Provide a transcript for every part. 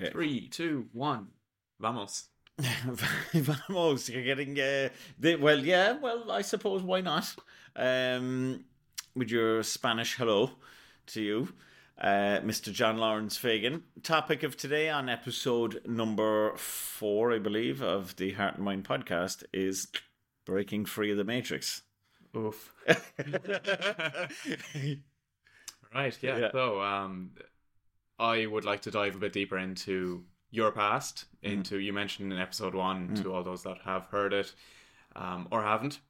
Okay. Three, two, one. Vamos. Vamos, you're getting uh, the, well, yeah, well, I suppose why not? Um, with your Spanish hello to you, uh, Mr. John Lawrence Fagan. Topic of today on episode number four, I believe, of the Heart and Mind podcast is breaking free of the Matrix. Oof. right, yeah. Yeah. So, um, I would like to dive a bit deeper into your past. Mm. Into you mentioned in episode one to all those that have heard it um, or haven't.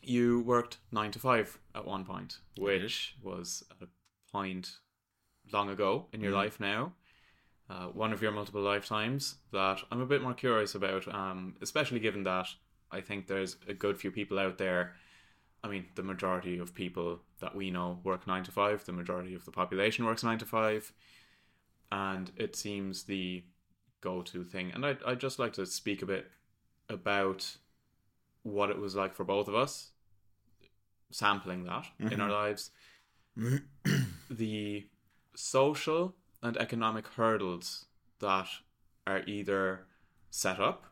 You worked nine to five at one point, which was a point long ago in your Mm. life now. Uh, one of your multiple lifetimes that I'm a bit more curious about, um, especially given that I think there's a good few people out there I mean, the majority of people that we know work nine to five. The majority of the population works nine to five, and it seems the go-to thing. And I'd I'd just like to speak a bit about what it was like for both of us, sampling that in our mm-hmm. lives, the social and economic hurdles that are either set up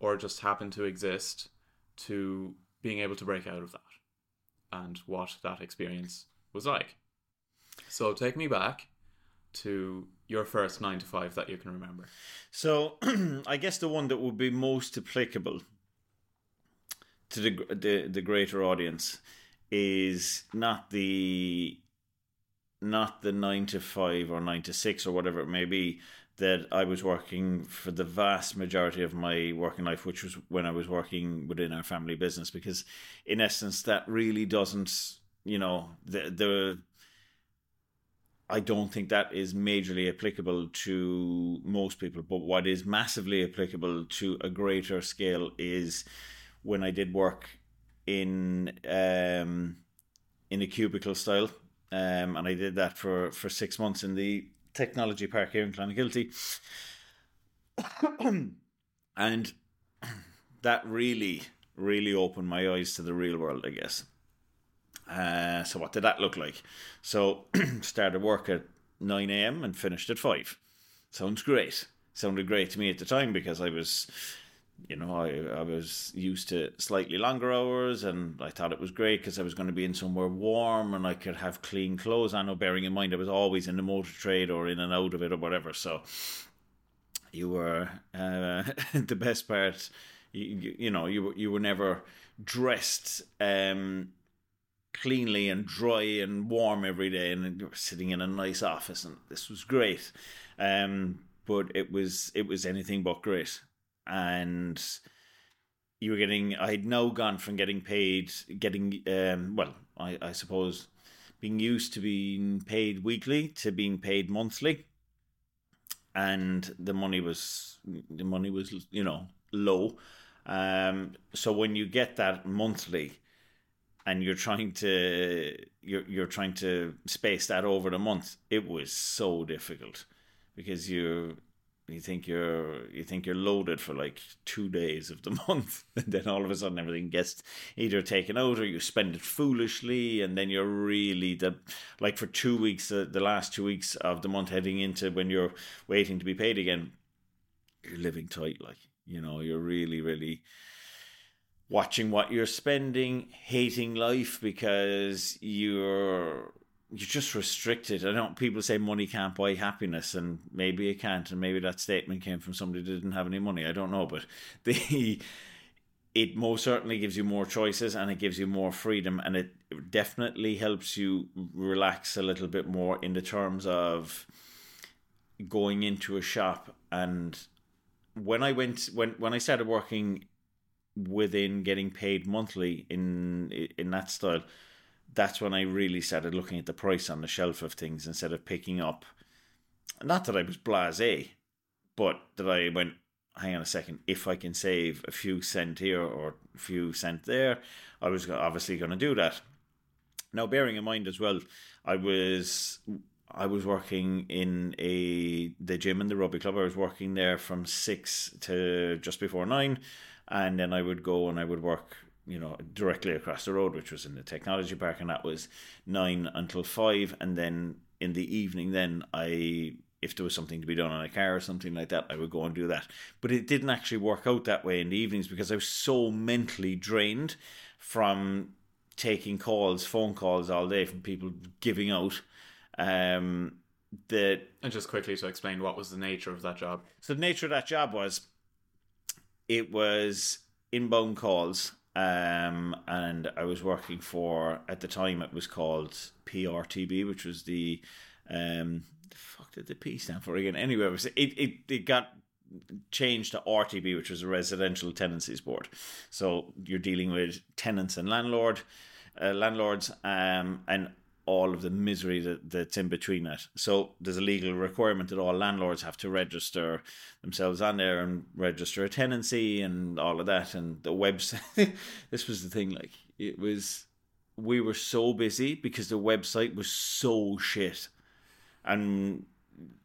or just happen to exist to being able to break out of that and what that experience was like. So take me back to your first nine to five that you can remember. So, I guess the one that would be most applicable to the the, the greater audience is not the not the nine to five or nine to six or whatever it may be that I was working for the vast majority of my working life, which was when I was working within our family business. Because, in essence, that really doesn't, you know, the the I don't think that is majorly applicable to most people. But what is massively applicable to a greater scale is when I did work in um, in a cubicle style, um, and I did that for for six months in the technology park here in Clonakilty, and that really really opened my eyes to the real world, I guess. Uh, so what did that look like? So started work at nine a.m. and finished at five. Sounds great. Sounded great to me at the time because I was, you know, I I was used to slightly longer hours, and I thought it was great because I was going to be in somewhere warm and I could have clean clothes. I know, bearing in mind I was always in the motor trade or in and out of it or whatever. So you were uh, the best part. You, you, you know, you were you were never dressed. Um, cleanly and dry and warm every day and sitting in a nice office and this was great. Um but it was it was anything but great. And you were getting i'd now gone from getting paid getting um well i i suppose being used to being paid weekly to being paid monthly. And the money was the money was you know low. Um so when you get that monthly and you're trying to you're you're trying to space that over the month it was so difficult because you you think you're you think you're loaded for like two days of the month and then all of a sudden everything gets either taken out or you spend it foolishly and then you're really the like for two weeks uh, the last two weeks of the month heading into when you're waiting to be paid again you're living tight like you know you're really really watching what you're spending, hating life because you're you're just restricted. I know people say money can't buy happiness, and maybe it can't, and maybe that statement came from somebody that didn't have any money. I don't know, but the it most certainly gives you more choices and it gives you more freedom, and it definitely helps you relax a little bit more in the terms of going into a shop and when I went when when I started working within getting paid monthly in in that style that's when I really started looking at the price on the shelf of things instead of picking up not that I was blasé but that I went hang on a second if I can save a few cent here or a few cent there I was obviously going to do that now bearing in mind as well I was I was working in a the gym in the rugby club. I was working there from six to just before nine, and then I would go and I would work, you know, directly across the road, which was in the technology park, and that was nine until five. And then in the evening, then I if there was something to be done on a car or something like that, I would go and do that. But it didn't actually work out that way in the evenings because I was so mentally drained from taking calls, phone calls all day from people giving out. Um, that And just quickly to explain what was the nature of that job. so the nature of that job was it was inbound calls um, and I was working for at the time it was called PRTB which was the um, the fuck did the P stand for again? Anyway it was, it, it, it got changed to RTB which was a residential tenancies board so you're dealing with tenants and landlord uh, landlords um, and all of the misery that, that's in between it. So there's a legal requirement that all landlords have to register themselves on there and register a tenancy and all of that. And the website, this was the thing, like it was, we were so busy because the website was so shit. And,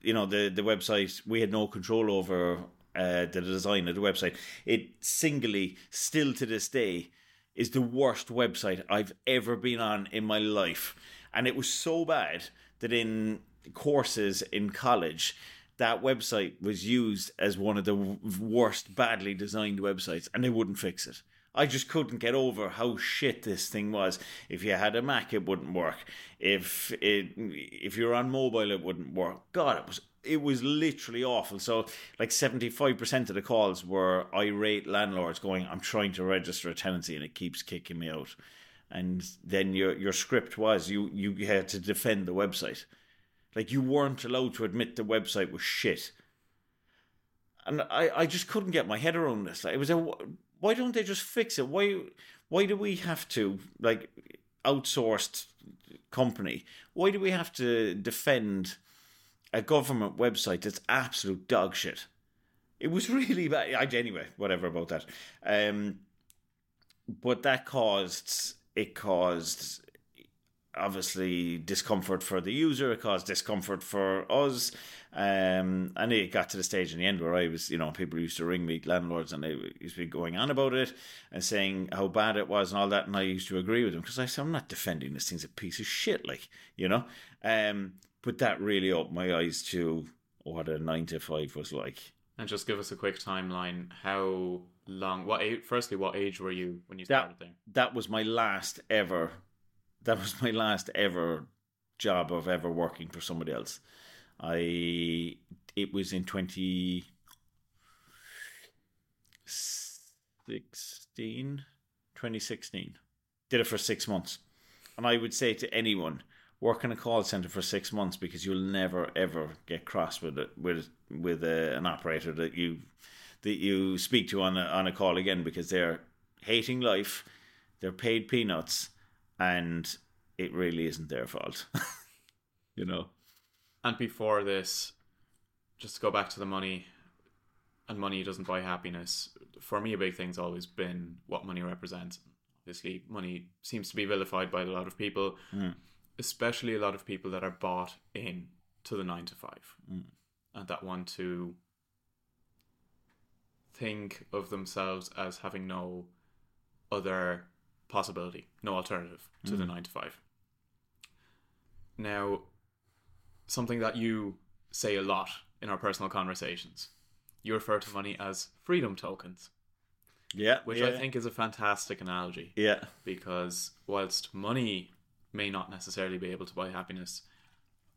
you know, the, the website, we had no control over uh, the design of the website. It singly, still to this day, is the worst website I've ever been on in my life. And it was so bad that in courses in college, that website was used as one of the worst, badly designed websites, and they wouldn't fix it. I just couldn't get over how shit this thing was. If you had a Mac, it wouldn't work. If it, if you're on mobile, it wouldn't work. God, it was it was literally awful. So, like seventy five percent of the calls were irate landlords going, "I'm trying to register a tenancy and it keeps kicking me out." And then your your script was you you had to defend the website, like you weren't allowed to admit the website was shit. And I, I just couldn't get my head around this. Like it was a why don't they just fix it? Why why do we have to like outsourced company? Why do we have to defend a government website that's absolute dog shit? It was really bad. Anyway, whatever about that. Um, but that caused it caused obviously discomfort for the user. It caused discomfort for us. Um, and it got to the stage in the end where I was, you know, people used to ring me, landlords, and they used to be going on about it and saying how bad it was and all that. And I used to agree with them because I said, I'm not defending this thing's a piece of shit, like, you know. Um, but that really opened my eyes to what a nine to five was like. And just give us a quick timeline. How long? What age? Firstly, what age were you when you That started there? that was my last ever. That was my last ever job of ever working for somebody else. I it was in twenty sixteen. 2016. Did it for six months. And I would say to anyone, work in a call center for six months because you'll never ever get cross with it with with a, an operator that you that you speak to on a, on a call again because they're hating life, they're paid peanuts, and it really isn't their fault. you know. And before this, just to go back to the money, and money doesn't buy happiness. For me, a big thing's always been what money represents. Obviously, money seems to be vilified by a lot of people, Mm. especially a lot of people that are bought in to the nine to five Mm. and that want to think of themselves as having no other possibility, no alternative to the nine to five. Now, something that you say a lot in our personal conversations, you refer to money as freedom tokens, Yeah. which yeah, I think is a fantastic analogy Yeah. because whilst money may not necessarily be able to buy happiness,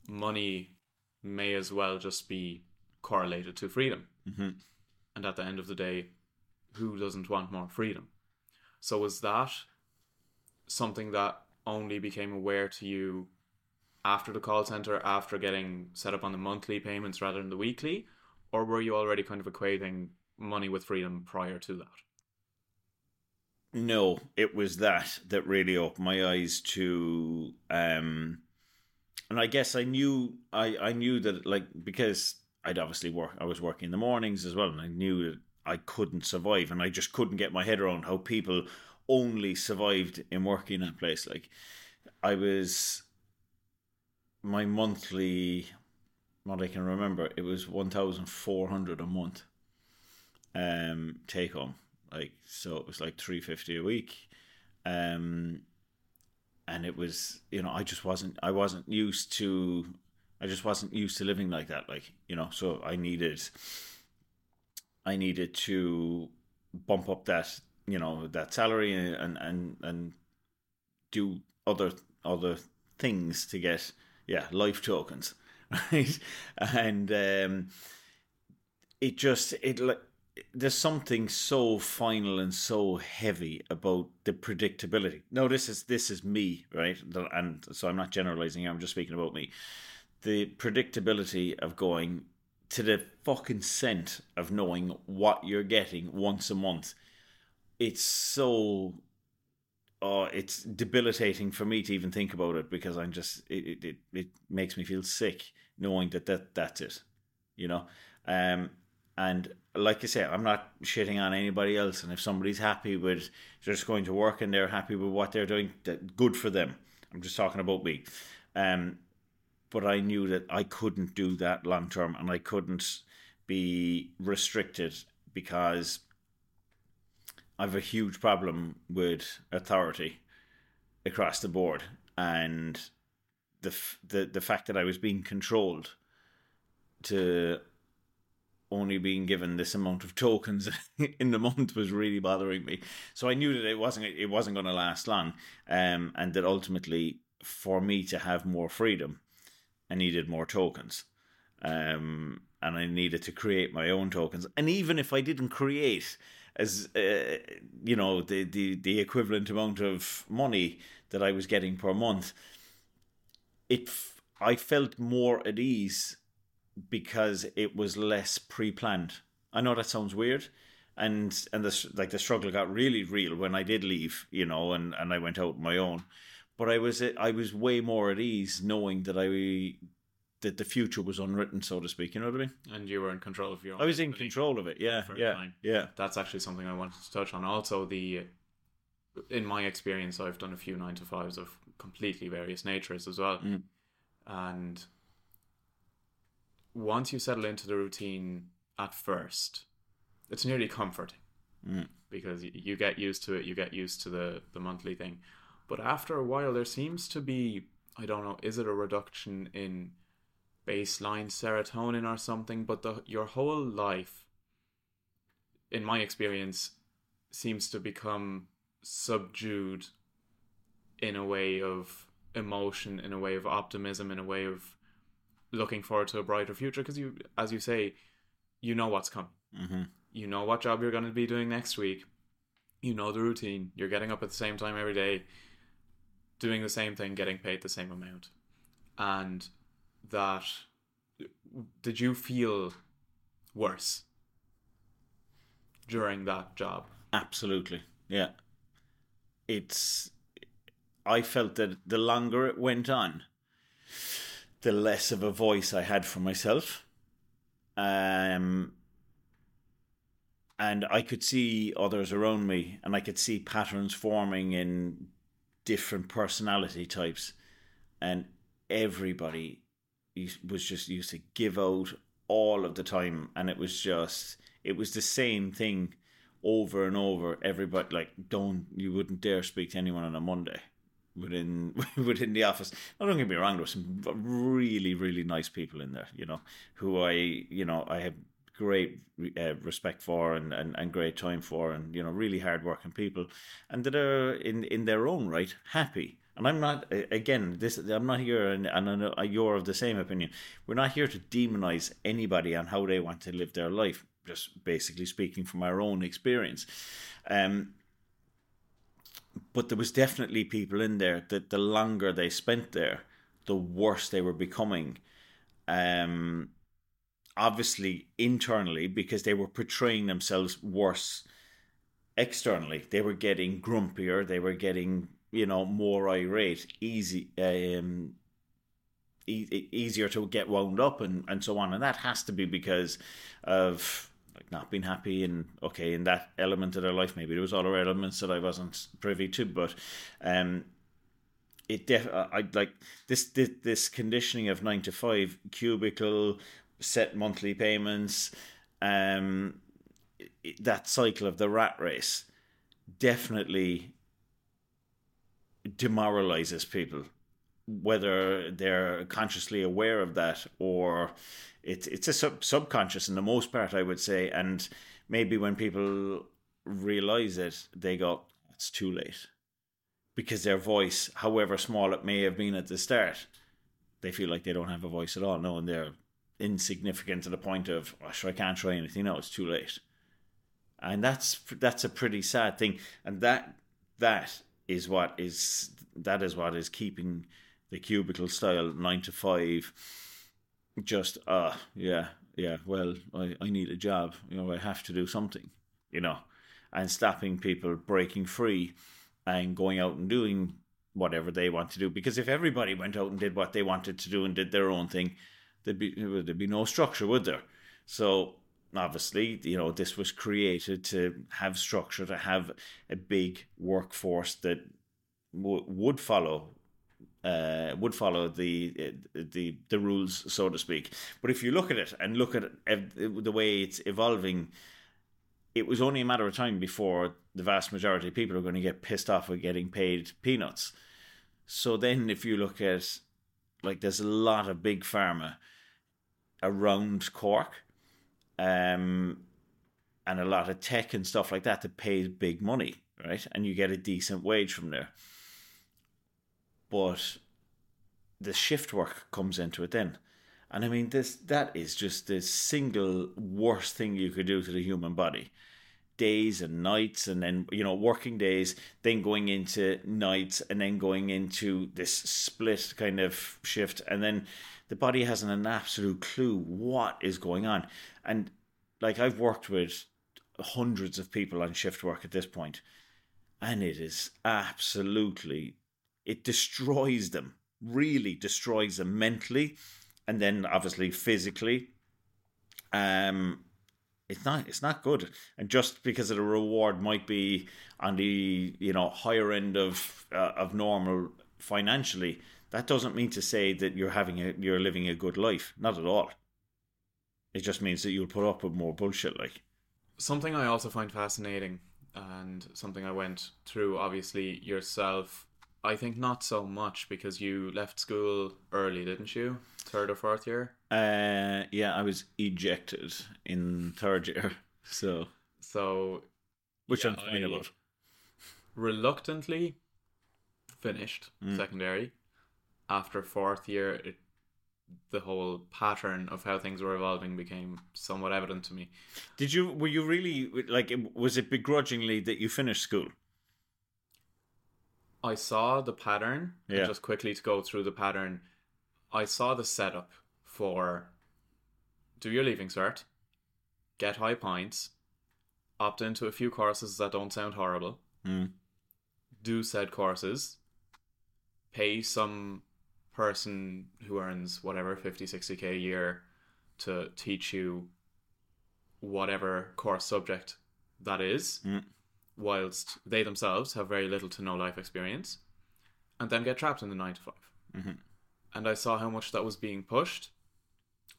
money may as well just be correlated to freedom. hmm And at the end of the day, who doesn't want more freedom? So was that something that only became aware to you after the call center, after getting set up on the monthly payments rather than the weekly? Or were you already kind of equating money with freedom prior to that? No, it was that that really opened my eyes to um and I guess I knew I I knew that like because I'd obviously work I was working in the mornings as well and I knew I couldn't survive and I just couldn't get my head around how people only survived in working that place. Like I was my monthly what I can remember it was 1400 a month um take home. Like so it was like 350 a week um and it was you know i just wasn't i wasn't used to I just wasn't used to living like that. Like you know, so I needed, I needed to bump up that you know that salary and and and do other other things to get yeah life tokens, right? And um, it just it like there's something so final and so heavy about the predictability. No, this is this is me, right? And so I'm not generalizing. I'm just speaking about me. The predictability of going to the fucking cent of knowing what you're getting once a month. It's so oh, it's debilitating for me to even think about it because I'm just it, it, it makes me feel sick knowing that, that that's it. You know? Um and like I say, I'm not shitting on anybody else. And if somebody's happy with just going to work and they're happy with what they're doing, good for them. I'm just talking about me. Um, but I knew that I couldn't do that long term, and I couldn't be restricted because I have a huge problem with authority across the board, and the the the fact that I was being controlled to only being given this amount of tokens in the month was really bothering me. So I knew that it wasn't it wasn't going to last long, um, and that ultimately for me to have more freedom, I needed more tokens, um, and I needed to create my own tokens. And even if I didn't create as uh, you know the, the the equivalent amount of money that I was getting per month, it I felt more at ease because it was less pre-planned. I know that sounds weird, and and the like the struggle got really real when I did leave, you know, and and I went out on my own. But I was I was way more at ease knowing that I that the future was unwritten, so to speak. You know what I mean? And you were in control of your. I was in control of it. Yeah, yeah, time. yeah. That's actually something I wanted to touch on. Also, the in my experience, I've done a few nine to fives of completely various natures as well, mm. and once you settle into the routine at first, it's nearly comforting mm. because you get used to it. You get used to the the monthly thing, but after a while, there seems to be I don't know. Is it a reduction in baseline serotonin or something? But the your whole life, in my experience, seems to become subdued in a way of emotion, in a way of optimism, in a way of looking forward to a brighter future because you, as you say, you know what's coming. Mm-hmm. You know what job you're going to be doing next week. You know the routine. You're getting up at the same time every day, doing the same thing, getting paid the same amount. And that, did you feel worse during that job? Absolutely. Yeah. It's, I felt that the longer it went on, the less of a voice I had for myself. Um, and I could see others around me, and I could see patterns forming in different personality types, and everybody was just used to give out all of the time, and it was just it was the same thing over and over. Everybody like, don't you wouldn't dare speak to anyone on a Monday within within the office. Now, don't get me wrong, there were some really really nice people in there, you know, who I you know I have great uh, respect for and, and, and great time for, and you know really hard working people, and that are in in their own right happy. And I'm not again. This I'm not here, and, and I know you're of the same opinion. We're not here to demonize anybody on how they want to live their life. Just basically speaking from our own experience. Um, but there was definitely people in there that the longer they spent there, the worse they were becoming. Um, obviously internally because they were portraying themselves worse externally. They were getting grumpier. They were getting you know more irate, easy, um, e- easier to get wound up and and so on. And that has to be because of like not being happy and okay in that element of their life maybe there was other elements that I wasn't privy to but um it def I like this, this this conditioning of 9 to 5 cubicle set monthly payments um that cycle of the rat race definitely demoralizes people whether they're consciously aware of that or it's it's a sub- subconscious in the most part, I would say. And maybe when people realize it, they go, "It's too late," because their voice, however small it may have been at the start, they feel like they don't have a voice at all. No, and they're insignificant to the point of, oh, sure, I can't try anything. No, it's too late. And that's that's a pretty sad thing. And that that is what is that is what is keeping the cubicle style nine to five just uh yeah yeah well I, I need a job you know I have to do something you know and stopping people breaking free and going out and doing whatever they want to do because if everybody went out and did what they wanted to do and did their own thing there'd be there'd be no structure would there so obviously you know this was created to have structure to have a big workforce that w- would follow uh, would follow the the the rules, so to speak. But if you look at it and look at it, the way it's evolving, it was only a matter of time before the vast majority of people are going to get pissed off with getting paid peanuts. So then, if you look at like, there's a lot of big pharma around Cork, um, and a lot of tech and stuff like that that pays big money, right? And you get a decent wage from there but the shift work comes into it then. And I mean this that is just the single worst thing you could do to the human body. Days and nights and then you know working days, then going into nights and then going into this split kind of shift and then the body hasn't an absolute clue what is going on. And like I've worked with hundreds of people on shift work at this point and it is absolutely it destroys them, really destroys them mentally, and then obviously physically. Um, it's not it's not good, and just because of the reward might be on the you know higher end of uh, of normal financially, that doesn't mean to say that you're having a you're living a good life. Not at all. It just means that you'll put up with more bullshit. Like something I also find fascinating, and something I went through. Obviously, yourself I think not so much because you left school early, didn't you? Third or fourth year? Uh, yeah, I was ejected in third year. So, so which yeah, I'm fine about. Reluctantly finished mm. secondary. After fourth year, it, the whole pattern of how things were evolving became somewhat evident to me. Did you? Were you really like? Was it begrudgingly that you finished school? I saw the pattern. Yeah. just quickly to go through the pattern, I saw the setup for do your leaving cert, get high points, opt into a few courses that don't sound horrible, mm. do said courses, pay some person who earns whatever 50 60k a year to teach you whatever course subject that is. Mm whilst they themselves have very little to no life experience, and then get trapped in the nine to 5 mm-hmm. And I saw how much that was being pushed.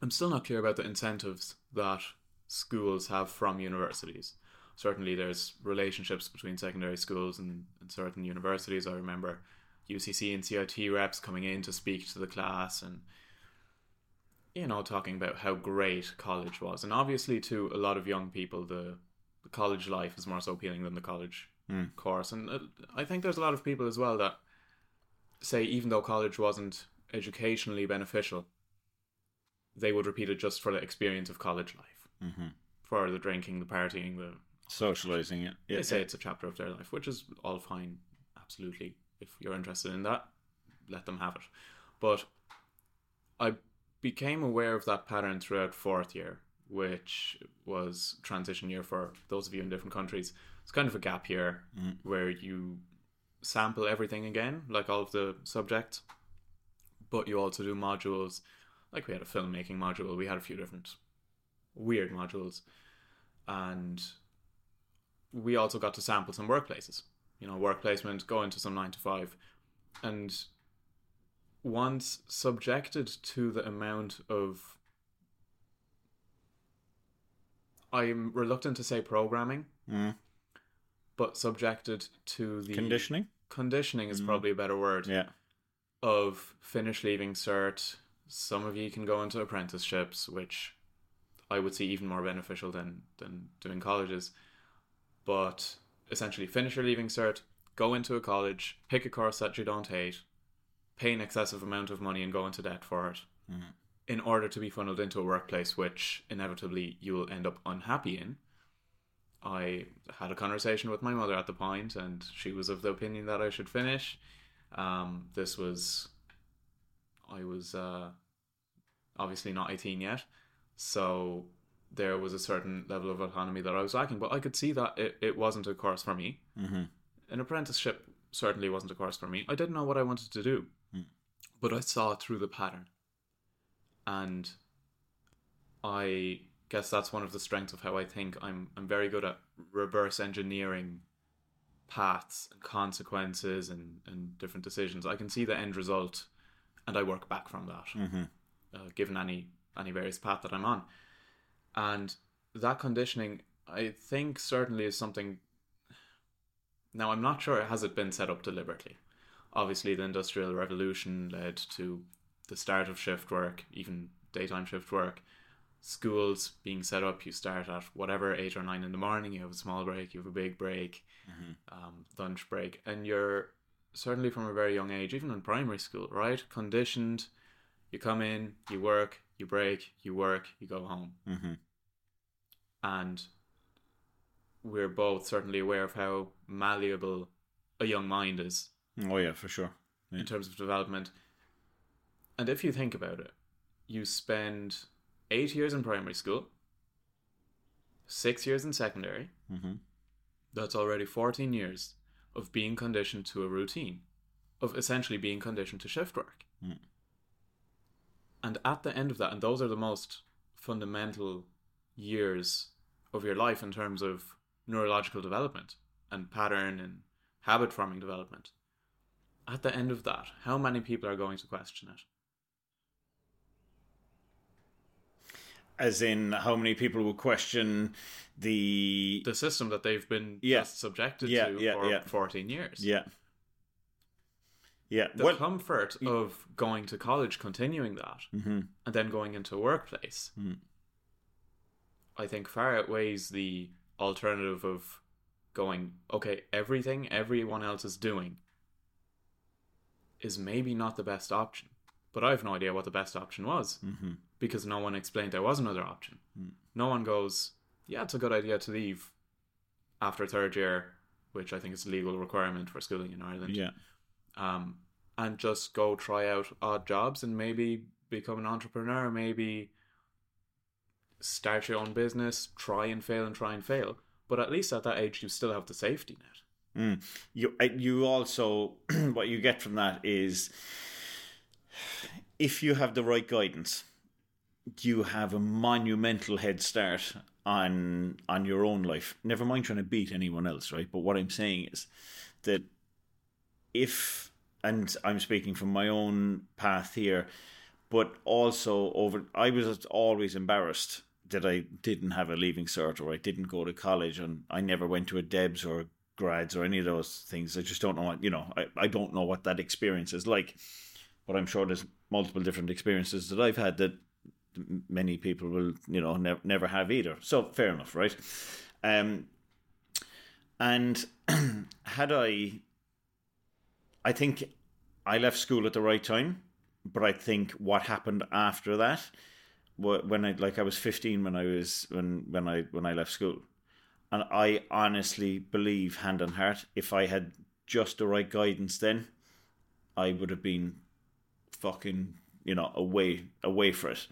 I'm still not clear about the incentives that schools have from universities. Certainly, there's relationships between secondary schools and, and certain universities. I remember UCC and CIT reps coming in to speak to the class and you know talking about how great college was and obviously to a lot of young people the the college life is more so appealing than the college mm. course. And uh, I think there's a lot of people as well that say even though college wasn't educationally beneficial, they would repeat it just for the experience of college life, mm-hmm. for the drinking, the partying, the socializing. It. Yeah, they say it's a chapter of their life, which is all fine. Absolutely, if you're interested in that, let them have it. But I became aware of that pattern throughout fourth year which was transition year for those of you in different countries. It's kind of a gap year mm. where you sample everything again, like all of the subjects, but you also do modules. Like we had a filmmaking module, we had a few different weird modules, and we also got to sample some workplaces. You know, work placement, go into some nine to five, and once subjected to the amount of I'm reluctant to say programming, mm. but subjected to the conditioning. Conditioning is mm. probably a better word. Yeah. of finish leaving cert. Some of you can go into apprenticeships, which I would see even more beneficial than than doing colleges. But essentially, finish your leaving cert, go into a college, pick a course that you don't hate, pay an excessive amount of money and go into debt for it, Mhm. in order to be funneled into a workplace which inevitably you will end up unhappy in. I had a conversation with my mother at the point, and she was of the opinion that I should finish. Um, this was, I was uh, obviously not 18 yet, so there was a certain level of autonomy that I was lacking, but I could see that it, it wasn't a course for me. Mm-hmm. An apprenticeship certainly wasn't a course for me. I didn't know what I wanted to do, Hmm. but I saw through the pattern. And I guess that's one of the strengths of how I think I'm I'm very good at reverse engineering paths and consequences and, and different decisions. I can see the end result and I work back from that Mm-hmm. uh, given any any various path that I'm on. And that conditioning, I think, certainly is something. Now, I'm not sure has it been set up deliberately. Obviously, the Industrial Revolution led to the start of shift work, even daytime shift work. Schools being set up, you start at whatever eight or nine in the morning. You have a small break, you have a big break, Mhm. um, lunch break, and you're certainly from a very young age, even in primary school, right? Conditioned. You come in, you work, you break, you work, you go home, Mm-hmm. and we're both certainly aware of how malleable a young mind is Oh yeah, for sure. Yeah. in terms of development. And if you think about it, you spend eight years in primary school, six years in secondary. Mm-hmm. That's already 14 years of being conditioned to a routine, of essentially being conditioned to shift work. Mm. And at the end of that, and those are the most fundamental years of your life in terms of neurological development and pattern and habit forming development. At the end of that, how many people are going to question it? As in, how many people will question the? The system that they've been Yeah. just subjected Yeah, to yeah, for yeah. 14 years. Yeah. Yeah. The well. comfort of going to college, continuing that, hmm and then going into a workplace, Mm. I think far outweighs the alternative of going, okay, everything everyone else is doing is maybe not the best option. But I have no idea what the best option was hmm because no one explained there was another option. Mm. No one goes, yeah, it's a good idea to leave after third year, which I think is a legal requirement for schooling in Ireland Yeah. Um, and just go try out odd jobs and maybe become an entrepreneur, maybe start your own business, try and fail and try and fail. But at least at that age, you still have the safety net. Mm. You you also what you get from that is if you have the right guidance, you have a monumental head start on on your own life. Never mind trying to beat anyone else, right? But what I'm saying is that if and I'm speaking from my own path here, but also over I was always embarrassed that I didn't have a leaving cert or I didn't go to college and I never went to a Debs or grads or any of those things. I just don't know what you know. I, I don't know what that experience is like. But I'm sure there's multiple different experiences that I've had that many people will you know never never have either. So fair enough, right? Um, and had I, I think I left school at the right time, but I think what happened after that, when I like I was 15 when I was when when I when I left school, and I honestly believe hand on heart, if I had just the right guidance then, I would have been fucking you know away away for it.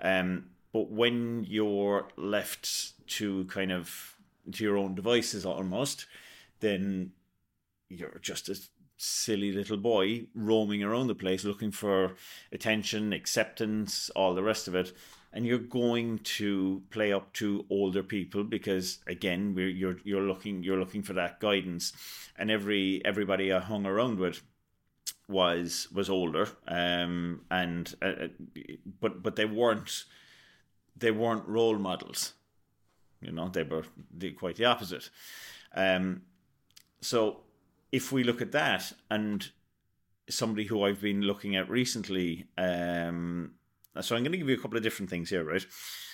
Um, but when you're left to kind of to your own devices almost, then you're just a silly little boy roaming around the place looking for attention, acceptance, all the rest of it. And you're going to play up to older people because again, you're you're looking you're looking for that guidance, and every everybody I hung around with was was older, um, and uh, uh, but but they weren't they weren't role models. You know, they were quite the opposite. Um, so if we look at that and somebody who I've been looking at recently. Um, so I'm going to give you a couple of different things here, right?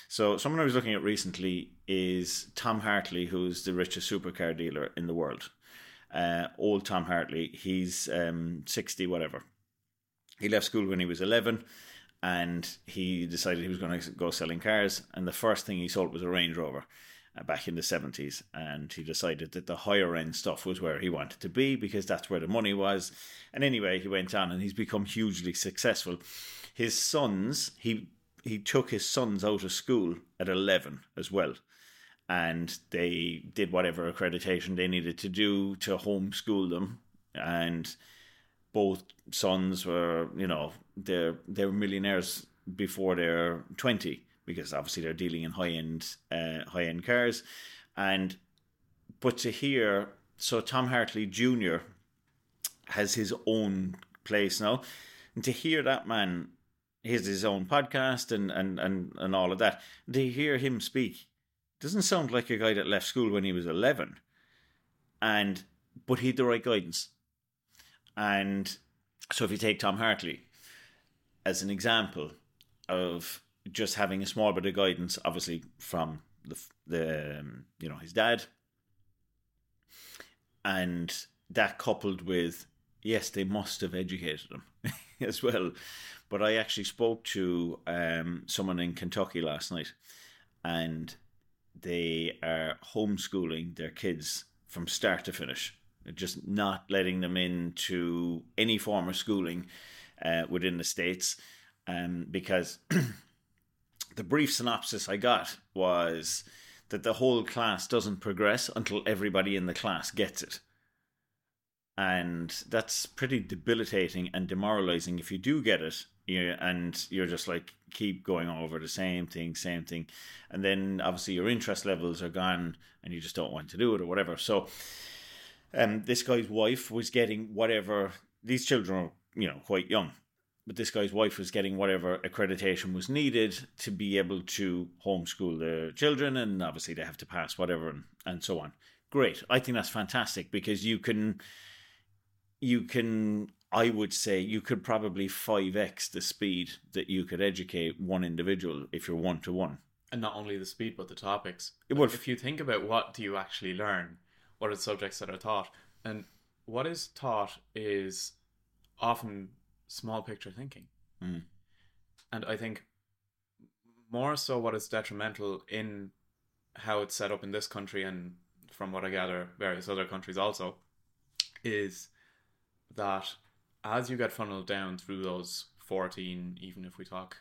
So someone I was looking at recently is Tom Hartley, who's the richest supercar dealer in the world. Uh, old Tom Hartley, he's um, 60, whatever. He left school when he was 11 and he decided he was going to go selling cars. And the first thing he sold was a Range Rover Uh, back in the 70s. And he decided that the higher end stuff was where he wanted to be because that's where the money was. And anyway, he went on and he's become hugely successful. His sons, he he took his sons out of school at 11 as well and they did whatever accreditation they needed to do to homeschool them and both sons were you know they're they're millionaires before they're 20 because obviously they're dealing in high end uh, high end cars and but to hear so Tom Hartley Jr has his own place now and to hear that man has his own podcast and, and, and, and all of that. To hear him speak doesn't sound like a guy that left school when he was 11. And, but he had the right guidance. And so if you take Tom Hartley as an example of just having a small bit of guidance, obviously from the, the um, you know, his dad, and that coupled with, yes, they must have educated him as well. But I actually spoke to um, someone in Kentucky last night, and they are homeschooling their kids from start to finish, just not letting them into any form of schooling uh, within the states, um, because the brief synopsis I got was that the whole class doesn't progress until everybody in the class gets it. And that's pretty debilitating and demoralizing if you do get it you and you're just like keep going over the same thing same thing. And then obviously your interest levels are gone and you just don't want to do it or whatever. So um this guy's wife was getting whatever these children are you know quite young but this guy's wife was getting whatever accreditation was needed to be able to homeschool the children and obviously they have to pass whatever and, and so on great i think that's fantastic because you can you can I would say you could probably 5x the speed that you could educate one individual if you're one to one. And not only the speed, but the topics. It would. If you think about what do you actually learn, what are the subjects that are taught, and what is taught is often small picture thinking. Mm. And I think more so what is detrimental in how it's set up in this country and from what I gather, various other countries also, is that as you get funneled down through those 14, even if we talk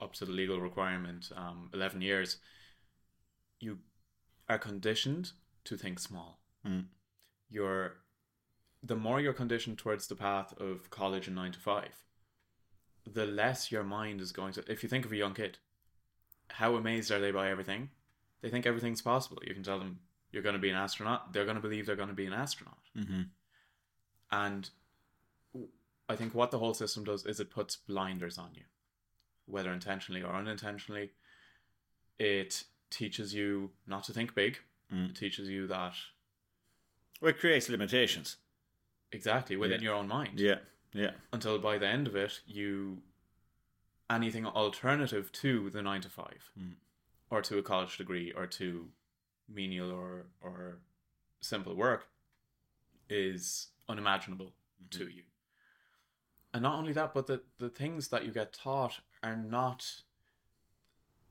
up to the legal requirement, um, 11 years, you are conditioned to think small. Mm. You're the more you're conditioned towards the path of college and nine to five, the less your mind is going to. If you think of a young kid, how amazed are they by everything? They think everything's possible. You can tell them you're going to be an astronaut. They're going to believe they're going to be an astronaut. Mm-hmm. And I think what the whole system does is it puts blinders on you, whether intentionally or unintentionally. It teaches you not to think big. Mm. It teaches you that Well, it creates limitations. Exactly within Yeah. your own mind. Yeah, yeah. Until by the end of it, you anything alternative to the nine to five, Mm. or to a college degree, or to menial or or simple work, is unimaginable to you. And not only that, but the, the things that you get taught are not,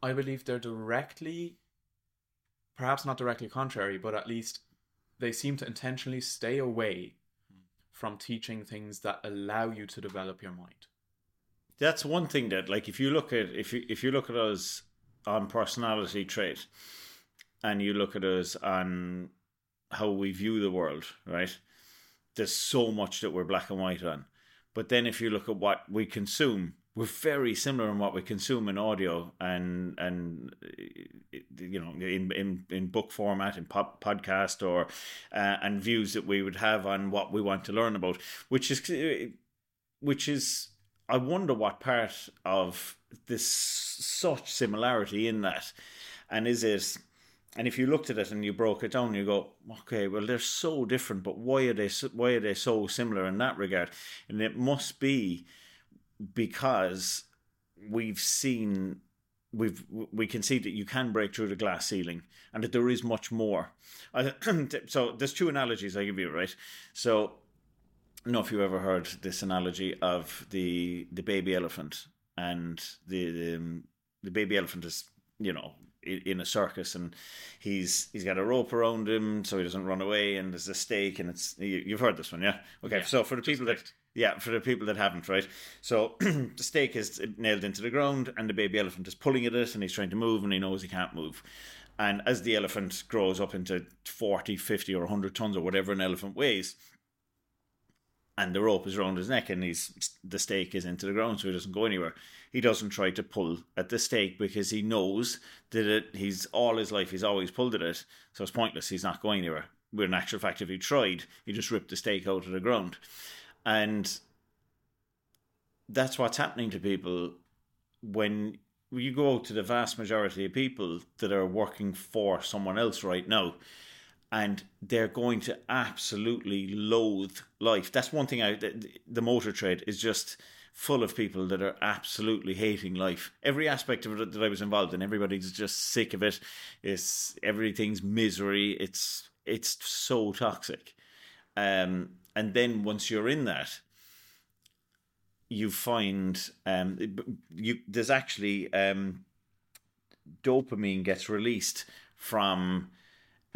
I believe they're directly, perhaps not directly contrary, but at least they seem to intentionally stay away from teaching things that allow you to develop your mind. That's one thing that, like, if you look at if you if you look at us on personality trait, and you look at us on how we view the world, right? There's so much that we're black and white on. But then if you look at what we consume, we're very similar in what we consume in audio and and you know in in, in book format in pop, podcast or uh, and views that we would have on what we want to learn about, which is which is I wonder what part of this such similarity in that, and is it and if you looked at it and you broke it down, you go, okay, well they're so different, but why are they why are they so similar in that regard? And it must be because we've seen we've we can see that you can break through the glass ceiling and that there is much more. so there's two analogies I give you, right? So I don't know if you ever heard this analogy of the the baby elephant and the the, um, the baby elephant is you know in a circus and he's he's got a rope around him so he doesn't run away and there's a stake and it's you, have heard this one yeah okay yeah, so for the people that yeah for the people that haven't right? So the stake is nailed into the ground and the baby elephant is pulling at it and he's trying to move and he knows he can't move. And as the elephant grows up into 40 50 or 100 tons or whatever an elephant weighs and the rope is around his neck and he's the stake is into the ground so he doesn't go anywhere. He doesn't try to pull at the stake because he knows that it, he's all his life he's always pulled at it so it's pointless. He's not going anywhere. Where in actual fact if he tried he just ripped the stake out of the ground and that's what's happening to people when you go to the vast majority of people that are working for someone else right now and they're going to absolutely loathe life. That's one thing I the, motor trade is just full of people that are absolutely hating life. Every aspect of it that I was involved in, everybody's just sick of it. It's everything's misery. It's it's so toxic. Um, and then once you're in that, you find um, you there's actually um, dopamine gets released from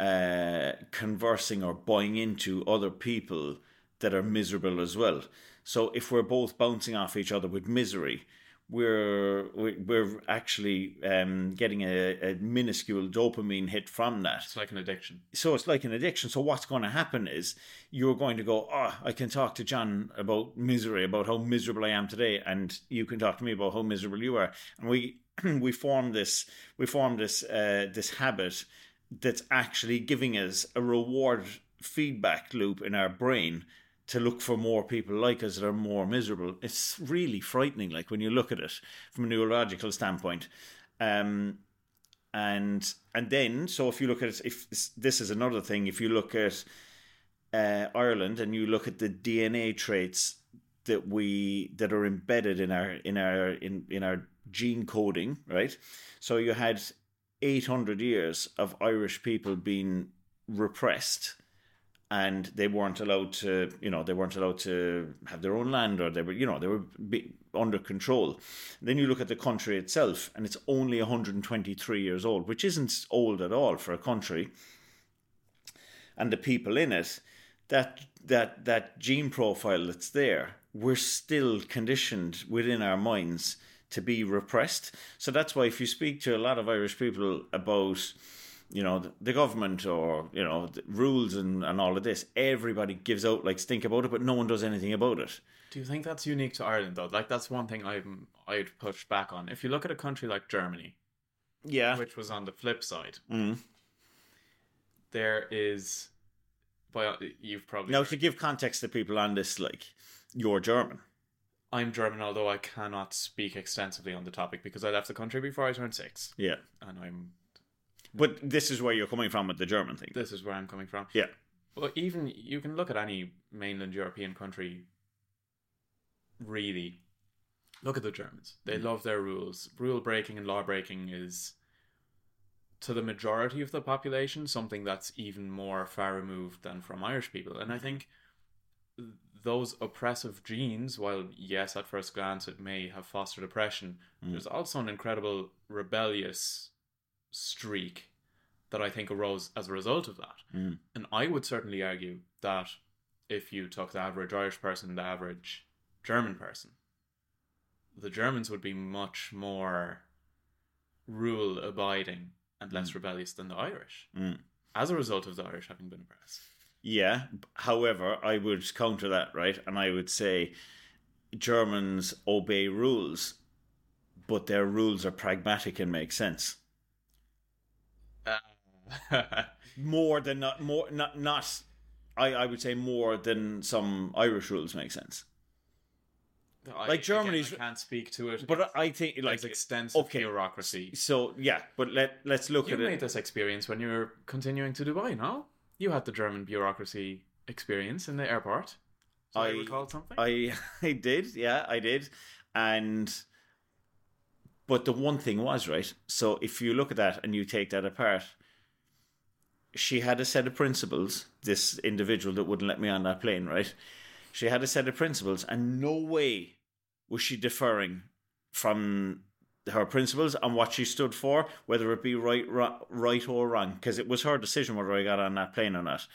uh, conversing or buying into other people that are miserable as well. So if we're both bouncing off each other with misery, we're we're actually um, getting a, a, minuscule dopamine hit from that. It's like an addiction. So it's like an addiction. So what's going to happen is you're going to go, oh, I can talk to John about misery, about how miserable I am today, and you can talk to me about how miserable you are, and we we form this we form this uh, this habit that's actually giving us a reward feedback loop in our brain to look for more people like us that are more miserable. It's really frightening, like when you look at it from a neurological standpoint. Um, and and then, so if you look at it, if this is another thing, if you look at uh, Ireland and you look at the DNA traits that we that are embedded in our in our in in our gene coding, right? So you had 800 years of Irish people being repressed and they weren't allowed to, you know, they weren't allowed to have their own land or they were, you know, they were under control. Then you look at the country itself and it's only 123 years old, which isn't old at all for a country. And the people in it, that that that gene profile that's there, we're still conditioned within our minds to be repressed. So that's why if you speak to a lot of Irish people about you know the, the government or you know rules and, and all of this everybody gives out like stink about it but no one does anything about it do you think that's unique to ireland though like that's one thing i'm i'd push back on if you look at a country like germany yeah which was on the flip side mm. there is well you've probably now heard. to give context to people on this like you're german I'm German, although I cannot speak extensively on the topic because I left the country before I turned six. Yeah. And I'm. But this is where you're coming from with the German thing. This is where I'm coming from. Yeah. But even you can look at any mainland European country, really. Look at the Germans. They mm. love their rules. Rule breaking and law breaking is, to the majority of the population, something that's even more far removed than from Irish people. And I think those oppressive genes, while yes, at first glance it may have fostered oppression, mm. there's also an incredible rebellious streak that I think arose as a result of that. Mm. And I would certainly argue that if you took the average Irish person, and the average German person, the Germans would be much more rule abiding and less mm. rebellious than the Irish mm. as a result of the Irish having been oppressed. Yeah. However, I would counter that, right? And I would say Germans obey rules, but their rules are pragmatic and make sense. More than not, more not not. I, I would say more than some Irish rules make sense. I- Like Germany's- again, can't speak to it. But I think like extensive okay. bureaucracy. so yeah. But let let's look You at made this experience when you were continuing to Dubai, no? You had the German bureaucracy experience in the airport. So I, I- recall something. I I did, yeah, I did, and but the one thing was right. So if you look at that and you take that apart, she had a set of principles. This individual that wouldn't let me on that plane, right? She had a set of principles, and no way was she deferring from her principles and what she stood for, whether it be right, right or wrong, because it was her decision whether I got on that plane or not.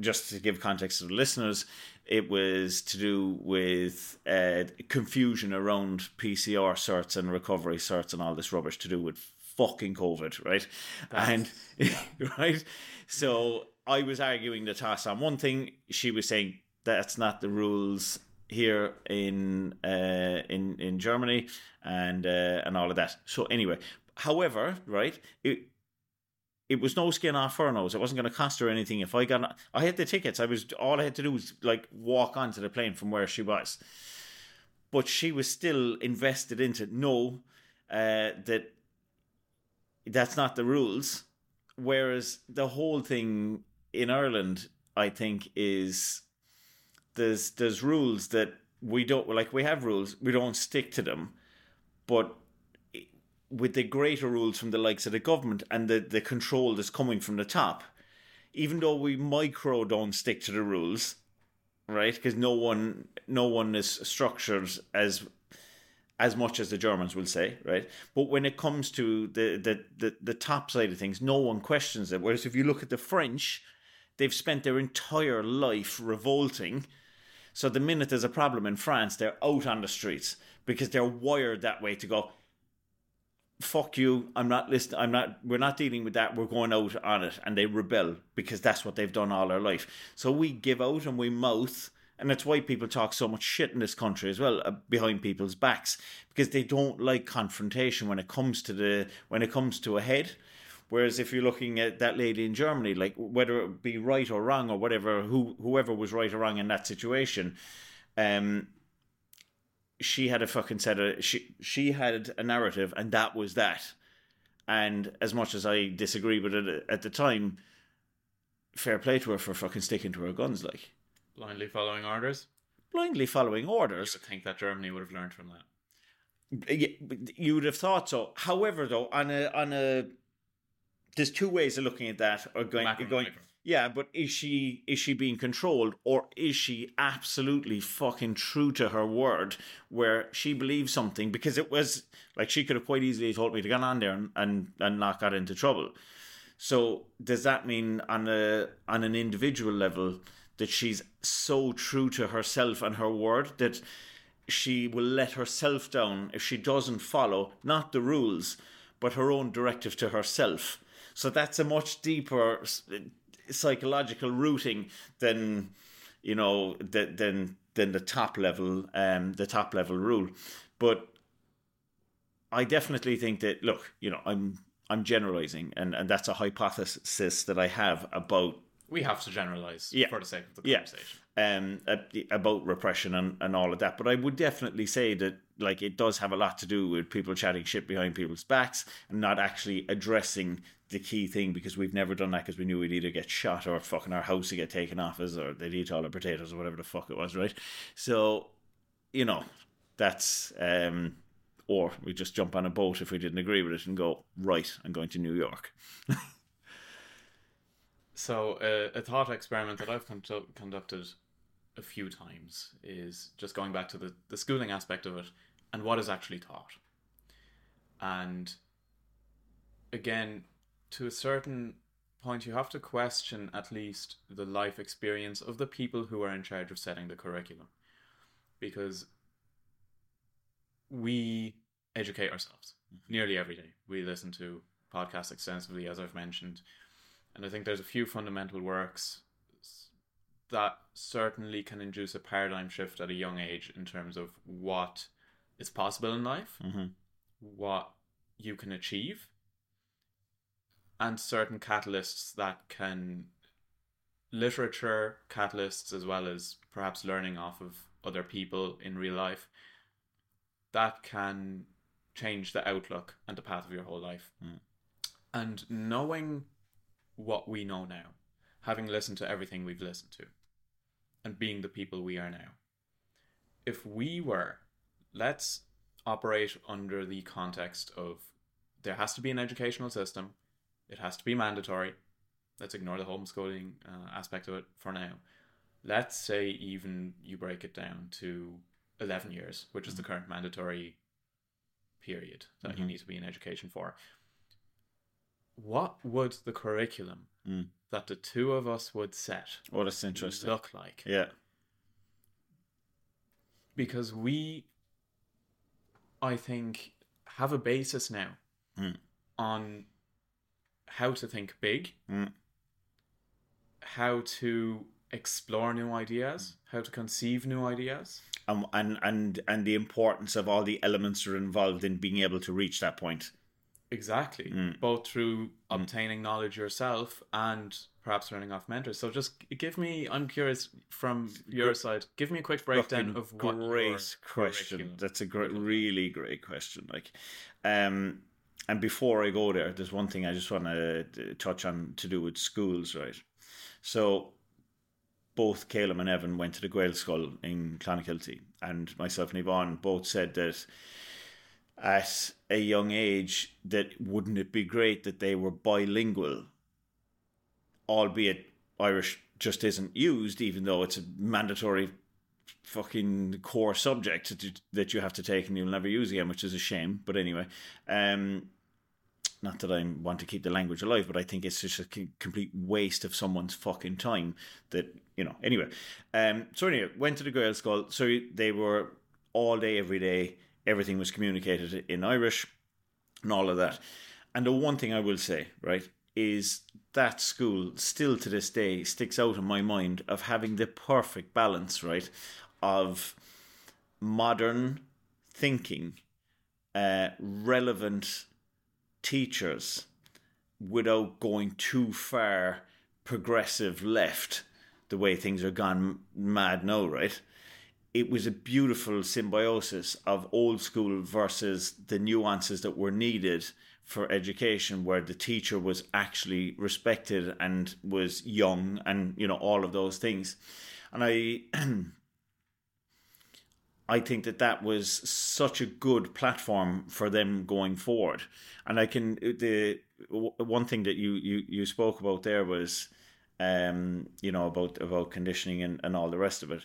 Just to give context to the listeners, it was to do with uh, confusion around PCR certs and recovery certs and all this rubbish to do with fucking COVID, right? and right, so I was arguing the toss on one thing. She was saying that's not the rules here in uh, in in Germany and uh, and all of that. So anyway, however, right, it it was no skin off her nose. It wasn't going to cost her anything. If I got, I had the tickets. I was all I had to do was like walk onto the plane from where she was. But she was still invested into no, uh, that that's not the rules. Whereas the whole thing in Ireland, I think, is there's there's rules that we don't like. We have rules, we don't stick to them, but with the greater rules from the likes of the government and the, the control that's coming from the top, even though we micro don't stick to the rules, right? Because no one no one is structured as as much as the Germans will say, right? But when it comes to the the, the, the top side of things, no one questions it. Whereas if you look at the French, they've spent their entire life revolting. So the minute there's a problem in France, they're out on the streets because they're wired that way to go, fuck you, I'm not listening, I'm not, we're not dealing with that, we're going out on it. And they rebel because that's what they've done all their life. So we give out and we mouth. And that's why people talk so much shit in this country as well, uh, behind people's backs, because they don't like confrontation when it comes to the when it comes to a head. Whereas if you're looking at that lady in Germany, like whether it be right or wrong or whatever, who whoever was right or wrong in that situation, um, she had a fucking set of she she had a narrative, and that was that. And as much as I disagree with it at the time, fair play to her for fucking sticking to her guns, like Blindly following orders. blindly following orders. I think that Germany would have learned from that. You would have thought so. However, though, on a on a there's two ways of looking at that. Or going going. Yeah, but is she is she being controlled or is she absolutely fucking true to her word where she believes something because it was like she could have quite easily told me to get on there and, and, and not got into trouble. So does that mean on a on an individual level that she's so true to herself and her word that she will let herself down if she doesn't follow not the rules but her own directive to herself. So that's a much deeper psychological rooting than you know th- than than the top level um the top level rule. But I definitely think that look, you know, I'm I'm generalizing and and that's a hypothesis that I have about We have to generalize Yeah. for the sake of the Yeah. conversation. um about repression and, and all of that but i would definitely say that like it does have a lot to do with people chatting shit behind people's backs and not actually addressing the key thing because we've never done that because we knew we'd either get shot or fucking our house would get taken off us or they'd eat all our potatoes or whatever the fuck it was right so you know that's um or we just jump on a boat if we didn't agree with it and go right i'm going to new york So, uh, a thought experiment that I've condu- conducted a few times is just going back to the, the schooling aspect of it and what is actually taught. And again, to a certain point, you have to question at least the life experience of the people who are in charge of setting the curriculum. Because we educate ourselves nearly every day. We listen to podcasts extensively, as I've mentioned. And I think there's a few fundamental works that certainly can induce a paradigm shift at a young age in terms of what is possible in life, mm-hmm. what you can achieve, and certain catalysts that can literature catalysts as well as perhaps learning off of other people in real life that can change the outlook and the path of your whole life. Mm. And knowing what we know now, having listened to everything we've listened to, and being the people we are now, if we were, let's operate under the context of there has to be an educational system, it has to be mandatory. Let's ignore the homeschooling uh, aspect of it for now. Let's say even you break it down to 11 years, which is the current mandatory period that you Mhm. need to be in education for. What would the curriculum Mm. that the two of us would set Oh, that's interesting. look like? Yeah. Because we, I think, have a basis now Mm. on how to think big, Mm. how to explore new ideas, how to conceive new ideas. Um, and and and the importance of all the elements that are involved in being able to reach that point. Exactly. Mm. Both through obtaining knowledge yourself and perhaps learning off mentors. So just give me, I'm curious from your side, give me a quick breakdown of what great question. curriculum- That's a great, really great question. Like, um, and before I go there, there's one thing I just want to touch on to do with schools, right? So, both Caleb and Evan went to the Gaelscoil in Clonakilty, and myself and Yvonne both said that at a young age, that wouldn't it be great that they were bilingual, albeit Irish just isn't used, even though it's a mandatory fucking core subject that you, have to take and you'll never use again, which is a shame. But anyway, um, not that I want to keep the language alive, but I think it's just a complete waste of someone's fucking time. That you know. Anyway, um, so anyway, went to the girls' school. So they were all day, every day. Everything was communicated in Irish, and all of that. And the one thing I will say, right, is that school still to this day sticks out in my mind of having the perfect balance, right, of modern thinking, uh, relevant teachers without going too far progressive left the way things are gone mad now, right? It was a beautiful symbiosis of old school versus the nuances that were needed for education where the teacher was actually respected and was young and you know all of those things and i I think that that was such a good platform for them going forward. And I can the one thing that you you, you spoke about there was, um, you know about about conditioning and, and all the rest of it,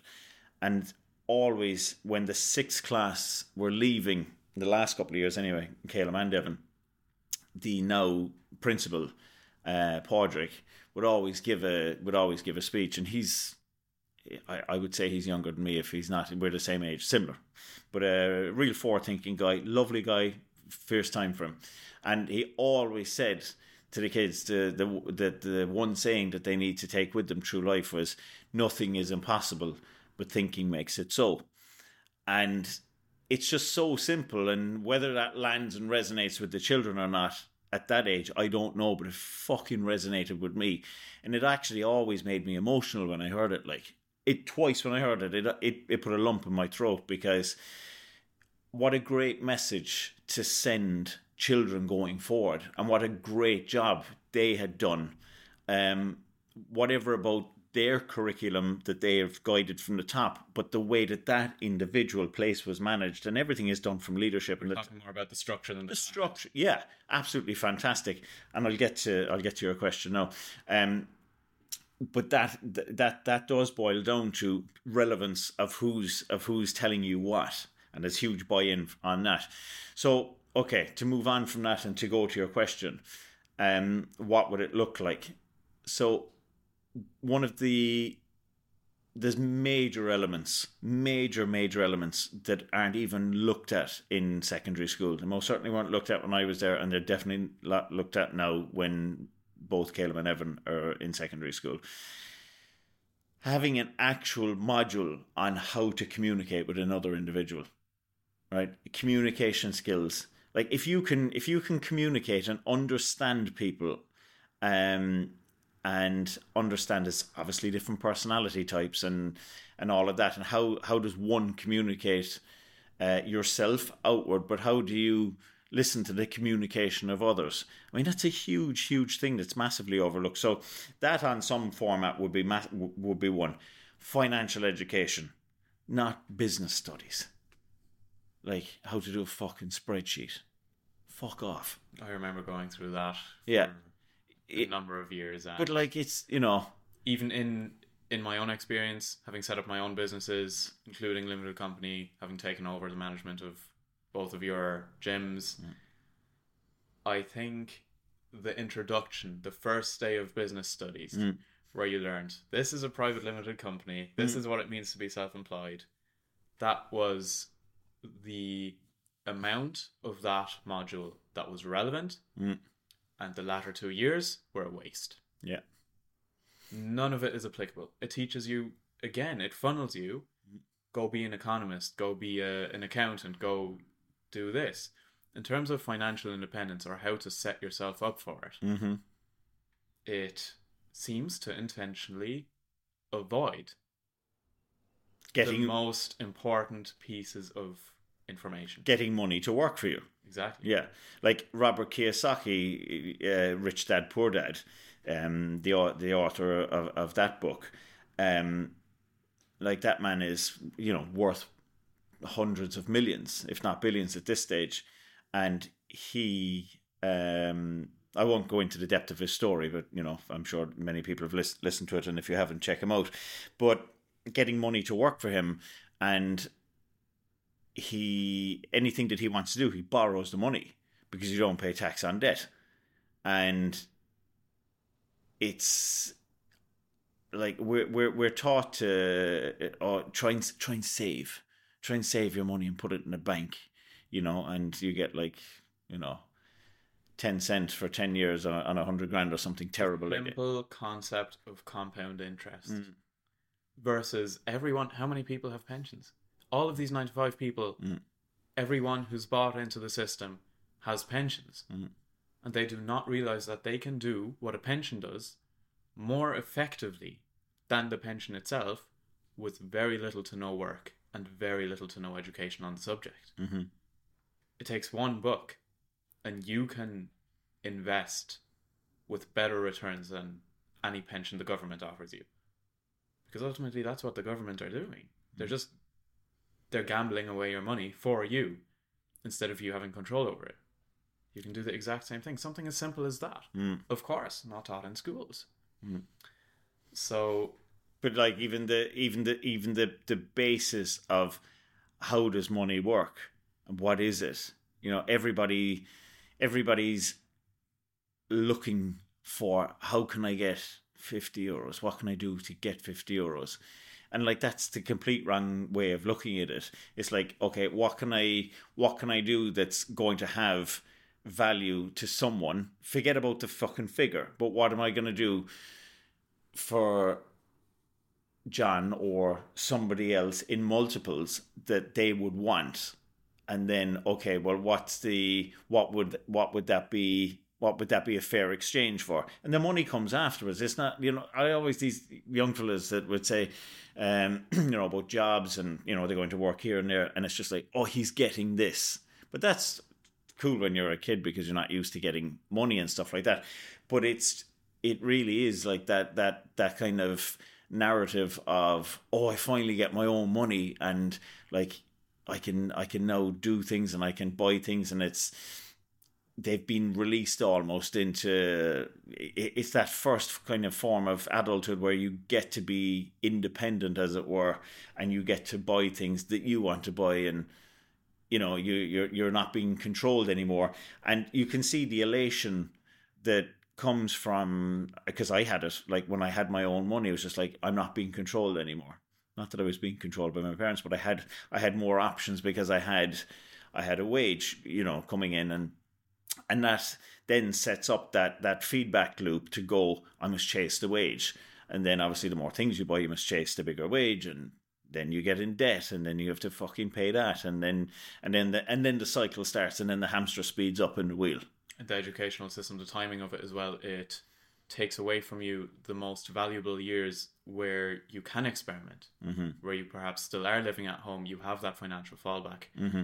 and always when the sixth class were leaving the last couple of years anyway, Caleb and Devon, the now principal, uh, Padraig, would always give a would always give a speech, and he's I, I would say he's younger than me if he's not. We're the same age, similar, but a real forward thinking guy, lovely guy, first time for him, and he always said to the kids the the the, the one saying that they need to take with them through life was nothing is impossible, but thinking makes it so, and it's just so simple, and whether that lands and resonates with the children or not. At that age, I don't know, but it fucking resonated with me, and it actually always made me emotional when I heard it. Like it twice when I heard it, it it, it put a lump in my throat because what a great message to send children going forward, and what a great job they had done. Um, whatever about their curriculum that they have guided from the top, but the way that that individual place was managed and everything is done from leadership and the, Talking more about the structure than the, the structure. Yeah, absolutely fantastic. And I'll get to I'll get to your question now. Um, but that that that does boil down to relevance of who's of who's telling you what, and there's huge buy-in on that. So okay, to move on from that and to go to your question, um, what would it look like? So one of the there's major elements, major major elements that aren't even looked at in secondary school. They most certainly weren't looked at when I was there, and they're definitely not looked at now when both Caleb and Evan are in secondary school. Having an actual module on how to communicate with another individual, right? Communication skills. Like if you can, if you can communicate and understand people, um, and understand there's obviously different personality types and and all of that, and how how does one communicate uh, yourself outward, but how do you listen to the communication of others? I mean, that's a huge, huge thing that's massively overlooked. So that on some format would be ma- would be one. Financial education, not business studies. Like how to do a fucking spreadsheet. Fuck off. I remember going through that. Yeah. It- number of years. And But like it's you know even in in my own experience, having set up my own businesses, including limited company, having taken over the management of both of your gyms, I think the introduction, the first day of business studies, Mm. where you learned this is a private limited company, this is what it means to be self-employed. That was the amount of that module that was relevant, Mm. And the latter two years were a waste yeah none of it is applicable. It teaches you again. It funnels you. Go be an economist. Go be a, an accountant. Go do this. In terms of financial independence or how to set yourself up for it, mm-hmm. it seems to intentionally avoid getting the most important pieces of information. getting money to work for you. exactly. Yeah, like Robert Kiyosaki, uh, Rich Dad Poor Dad, um, the the author of, of that book, um, like that man is you know worth hundreds of millions, if not billions, at this stage, and he. Um, I won't go into the depth of his story, but you know, I'm sure many people have lis- listened to it, and if you haven't, check him out. But getting money to work for him, and he anything that he wants to do, he borrows the money because you don't pay tax on debt, and it's like we're we're we're taught to uh, try and try and save, try and save your money and put it in a bank, you know, and you get like you know. 10 cents for 10 years on a, on 100 grand or something terrible like. Simple concept of compound interest Mm. versus everyone. How many people have pensions? All of these 95 people, Mm. everyone who's bought into the system has pensions. Mm. And they do not realize that they can do what a pension does more effectively than the pension itself with very little to no work and very little to no education on the subject. hmm It takes one book and you can invest with better returns than any pension the government offers you. Because ultimately that's what the government are doing. They're just they're gambling away your money for you instead of you having control over it. You can do the exact same thing. Something as simple as that. Mm. Of course, not taught in schools. Mm. So but like even the even the even the the basis of how does money work and what is it you know everybody everybody's looking for how can i get 50 euros what can i do to get 50 euros and like that's the complete wrong way of looking at it. It's like okay what can i what can i do that's going to have value to someone? Forget about the fucking figure. But what am i going to do for John or somebody else in multiples that they would want? And then okay well what's the what would what would that be what would that be a fair exchange for? And the money comes afterwards. It's not you know i always these young fellas that would say um you know about jobs and you know they're going to work here and there and it's just like oh he's getting this. But that's cool when you're a kid because you're not used to getting money and stuff like that. But it's it really is like that that that kind of narrative of oh I finally get my own money and like I can I can now do things and I can buy things and it's they've been released almost into it's that first kind of form of adulthood where you get to be independent as it were and you get to buy things that you want to buy and you know you you're you're not being controlled anymore. And you can see the elation that comes from because I had it like when I had my own money it was just like I'm not being controlled anymore. Not that I was being controlled by my parents but I had I had more options because I had I had a wage you know coming in and and that then sets up that that feedback loop to go I must chase the wage and then obviously the more things you buy you must chase the bigger wage and then you get in debt and then you have to fucking pay that and then and then the, and then the cycle starts and then the hamster speeds up in the wheel the educational system, the timing of it as well, it takes away from you the most valuable years where you can experiment, Mm-hmm. where you perhaps still are living at home, you have that financial fallback. Mm-hmm.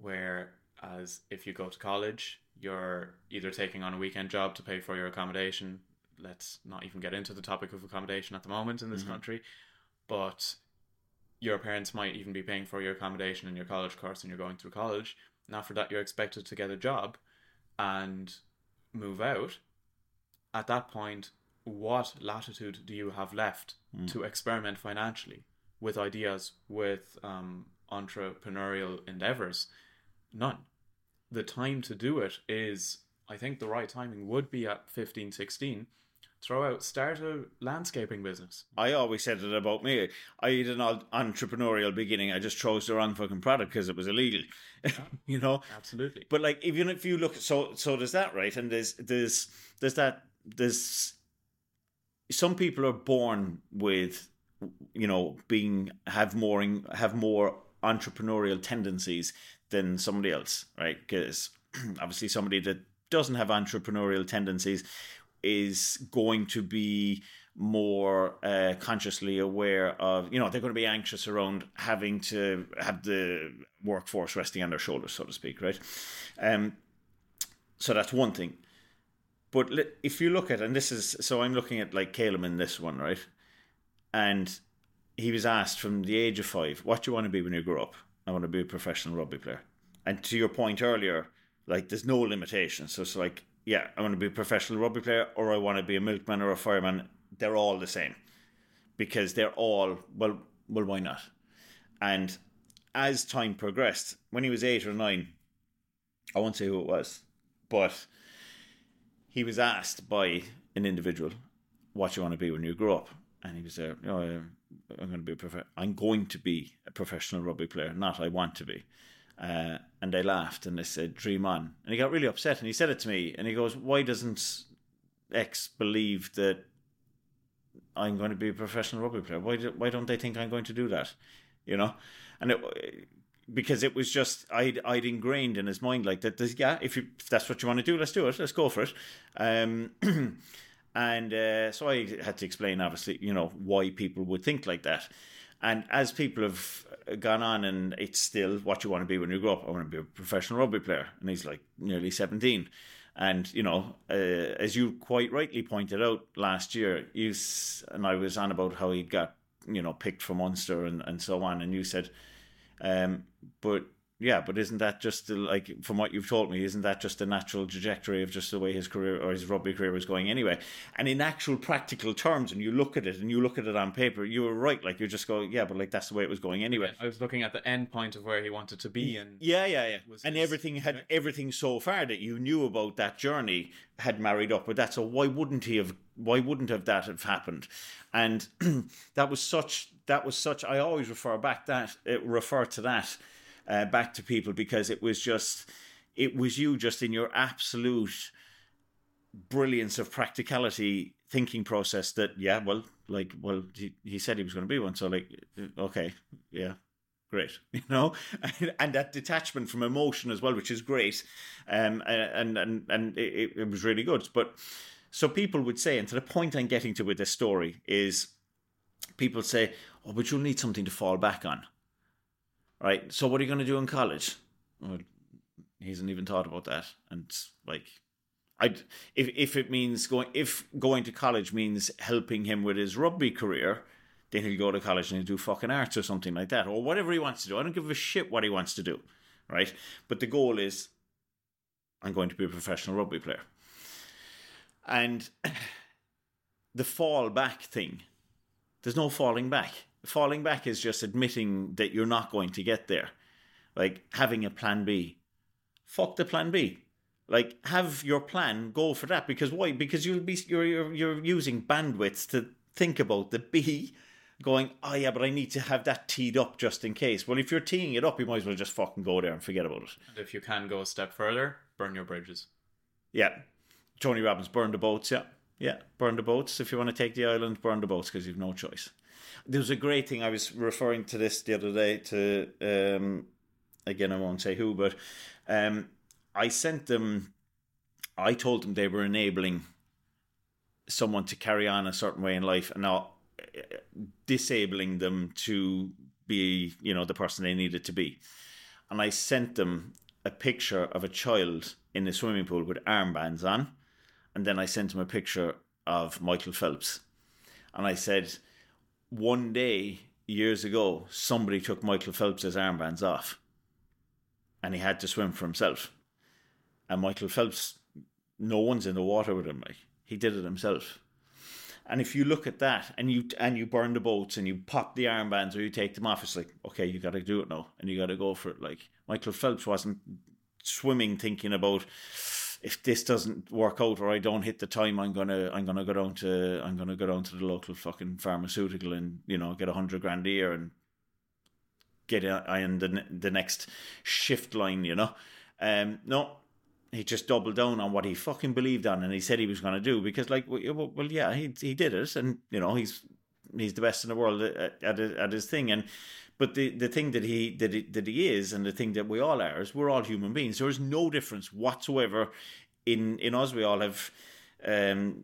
Whereas if you go to college, you're either taking on a weekend job to pay for your accommodation. Let's not even get into the topic of accommodation at the moment in this Mhm. country, but your parents might even be paying for your accommodation and your college course and you're going through college. And after that, you're expected to get a job and move out. At that point, what latitude do you have left Mm. to experiment financially with ideas, with um, entrepreneurial endeavors? None. The time to do it is, I think the right timing would be at 15, 16. Throw out, start a landscaping business. I always said it about me. I had an entrepreneurial beginning. I just chose the wrong fucking product because it was illegal. you know, Absolutely. but like even if you look, so so there's that right, and there's there's there's that there's some people are born with you know being have more have more entrepreneurial tendencies than somebody else, right? Because obviously somebody that doesn't have entrepreneurial tendencies is going to be more uh, consciously aware of you know they're going to be anxious around having to have the workforce resting on their shoulders so to speak right? Um so that's one thing. But if you look at and this is so i'm looking at like caleb in this one right? And he was asked from the age of five what do you want to be when you grow up i want to be a professional rugby player. And to your point earlier like there's no limitation so it's like yeah i want to be a professional rugby player or i want to be a milkman or a fireman. They're all the same. Because they're all well well why not? And as time progressed when he was eight or nine i won't say who it was but he was asked by an individual what you want to be when you grow up? And he was there oh, know, i'm going to be a prof- i'm going to be a professional rugby player not i want to be uh, and they laughed and they said dream on and he got really upset and he said it to me and he goes why doesn't x believe that i'm going to be a professional rugby player why, do, why don't they think i'm going to do that you know and it because it was just I'd I'd ingrained in his mind like that. Yeah, if, you, if that's what you want to do, let's do it. Let's go for it. Um, and uh, so I had to explain, obviously, you know, why people would think like that. And as people have gone on, and it's still what you want to be when you grow up. I want to be a professional rugby player, and he's like nearly seventeen. And you know, uh, as you quite rightly pointed out last year, you and I was on about how he got you know picked for Munster and, and so on, and you said um, but yeah, but isn't that just the, like from what you've told me? Isn't that just the natural trajectory of just the way his career or his rugby career was going anyway? And in actual practical terms, and you look at it and you look at it on paper, you were right. Like you just go, yeah, but like that's the way it was going anyway. I was looking at the end point of where he wanted to be, and Yeah, yeah, yeah. And his everything had everything so far that you knew about that journey had married up with that. So why wouldn't he have? Why wouldn't have that have happened? And that was such. That was such. I always refer back that it refer to that uh, back to people because it was just. It was you just in your absolute brilliance of practicality thinking process that yeah well like well he, he said he was going to be one so like okay yeah great you know and, and that detachment from emotion as well which is great um and and and it, it was really good but so people would say and to the point i'm getting to with this story is people say oh but you'll need something to fall back on right so what are you going to do in college well, he hasn't even thought about that and like I if if it means going if going to college means helping him with his rugby career, then he'll go to college and he'll do fucking arts or something like that, or whatever he wants to do. I don't give a shit what he wants to do, right? But the goal is, I'm going to be a professional rugby player, and the fall back thing. There's no falling back. Falling back is just admitting that you're not going to get there, like having a plan B. Fuck the plan B. Like have your plan go for that. Because why? Because you'll be you're you're, you're using bandwidth to think about the b going oh yeah but i need to have that teed up just in case. Well if you're teeing it up you might as well just fucking go there and forget about it. And if you can go a step further, burn your bridges. yeah. Tony robbins burn the boats yeah. Yeah burn the boats. If you want to take the island burn the boats because you've no choice there was a great thing i was referring to this the other day to um again i won't say who but um I sent them, I told them they were enabling someone to carry on a certain way in life and not uh, disabling them to be, you know, the person they needed to be. And I sent them a picture of a child in a swimming pool with armbands on. And then I sent him a picture of Michael Phelps. And I said, one day, years ago, somebody took Michael Phelps's armbands off and he had to swim for himself. And Michael Phelps, no one's in the water with him. Like he did it himself. And if you look at that and you and you burn the boats and you pop the armbands or you take them off, it's like okay, you got to do it now and you got to go for it. Like Michael Phelps wasn't swimming thinking about if this doesn't work out or I don't hit the time, I'm gonna I'm gonna go down to I'm gonna go down to the local fucking pharmaceutical and you know get a hundred grand a year and get in the the next shift line. You know, um, no, he just doubled down on what he fucking believed on and he said he was to do because like well, well yeah he he did it and you know he's he's the best in the world at at, at his thing and but the, the thing that he that he, that he is and the thing that we all are is we're all human beings. There is no difference whatsoever in in us. We all have um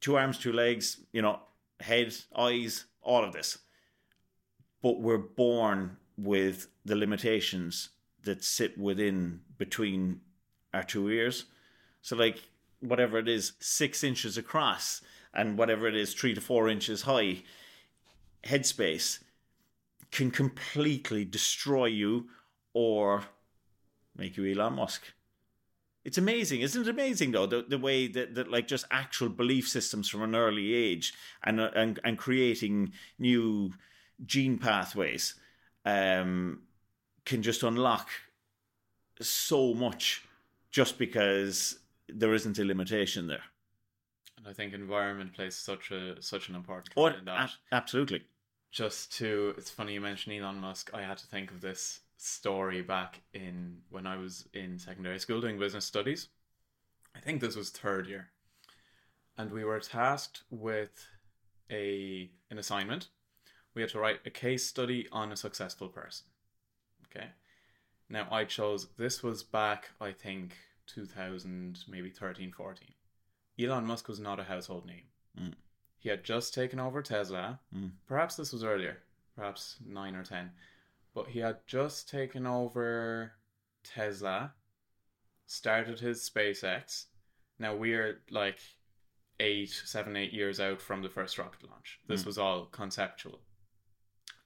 two arms two legs you know head eyes all of this. But we're born with the limitations that sit within between our two ears. So like whatever it is, six inches across and whatever it is, three to four inches high, headspace can completely destroy you or make you Elon Musk. It's amazing, isn't it amazing though, the, the way that, that like just actual belief systems from an early age and and, and creating new gene pathways um, can just unlock so much just because there isn't a limitation there. And I think environment plays such a such an important role in that. A- absolutely. Just to, it's funny you mentioned Elon Musk. I had to think of this story back in when I was in secondary school doing business studies. I think this was third year, and we were tasked with a an assignment. We had to write a case study on a successful person. Okay, now, I chose this was back, I think, 2000, maybe 13, 14. Elon Musk was not a household name. Mm. He had just taken over Tesla. Mm. Perhaps this was earlier, perhaps 9 or 10. But he had just taken over Tesla, started his SpaceX. Now we're like eight, seven, eight years out from the first rocket launch. This mm. was all conceptual.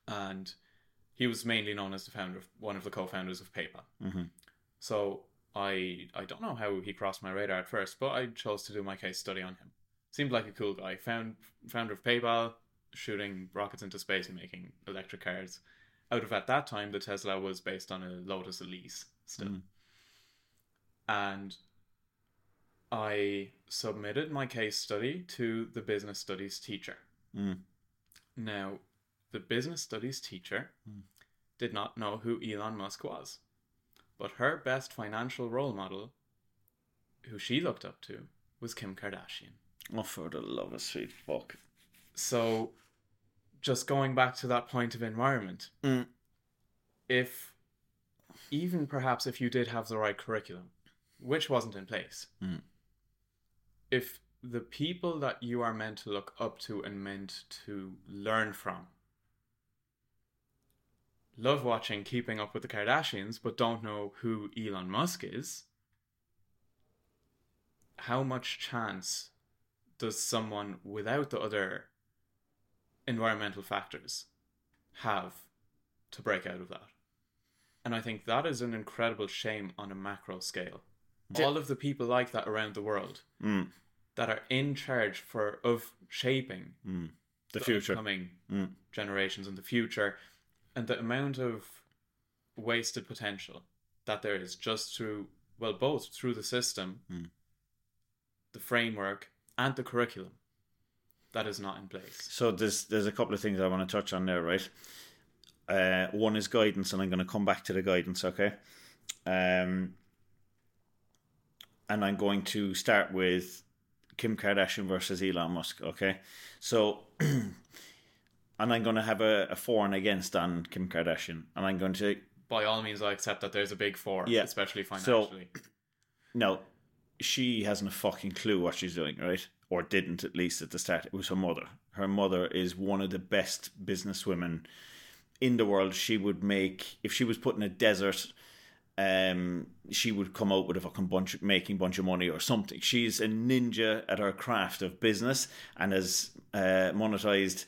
And he was mainly known as the founder of one of the co-founders of PayPal. Mm-hmm. So I I don't know how he crossed my radar at first, but I chose to do my case study on him. Seemed like a cool guy. Found founder of PayPal, shooting rockets into space and making electric cars. Out of at that time, the Tesla was based on a Lotus Elise still. Mm. And I submitted my case study to the business studies teacher. Mm. Now, the business studies teacher mm. did not know who Elon Musk was, but her best financial role model, who she looked up to, was Kim Kardashian. Oh, for the love of sweet fuck. So, just going back to that point of environment, mm. if even perhaps if you did have the right curriculum, which wasn't in place, mm. if the people that you are meant to look up to and meant to learn from love watching Keeping Up with the Kardashians, but don't know who Elon Musk is, how much chance does someone without the other environmental factors have to break out of that? And I think that is an incredible shame on a macro scale. Yeah. All of the people like that around the world mm. that are in charge for of shaping mm. the, the, future coming mm. generations and the future and the amount of wasted potential that there is just through well both through the system mm. the framework and the curriculum that is not in place so there's there's a couple of things i want to touch on there right uh, one is guidance and i'm going to come back to the guidance okay um, and i'm going to start with kim kardashian versus elon musk okay so and I'm going to have a, a for and against on Kim Kardashian, and I'm going to. By all means, I accept that there's a big for, yeah. especially financially. So, no, she hasn't a fucking clue what she's doing, right? or didn't at least at the start. It was her mother. Her mother is one of the best businesswomen in the world. She would make if she was put in a desert. Um, she would come out with a fucking bunch, making bunch of money or something. She's a ninja at her craft of business and has uh, monetized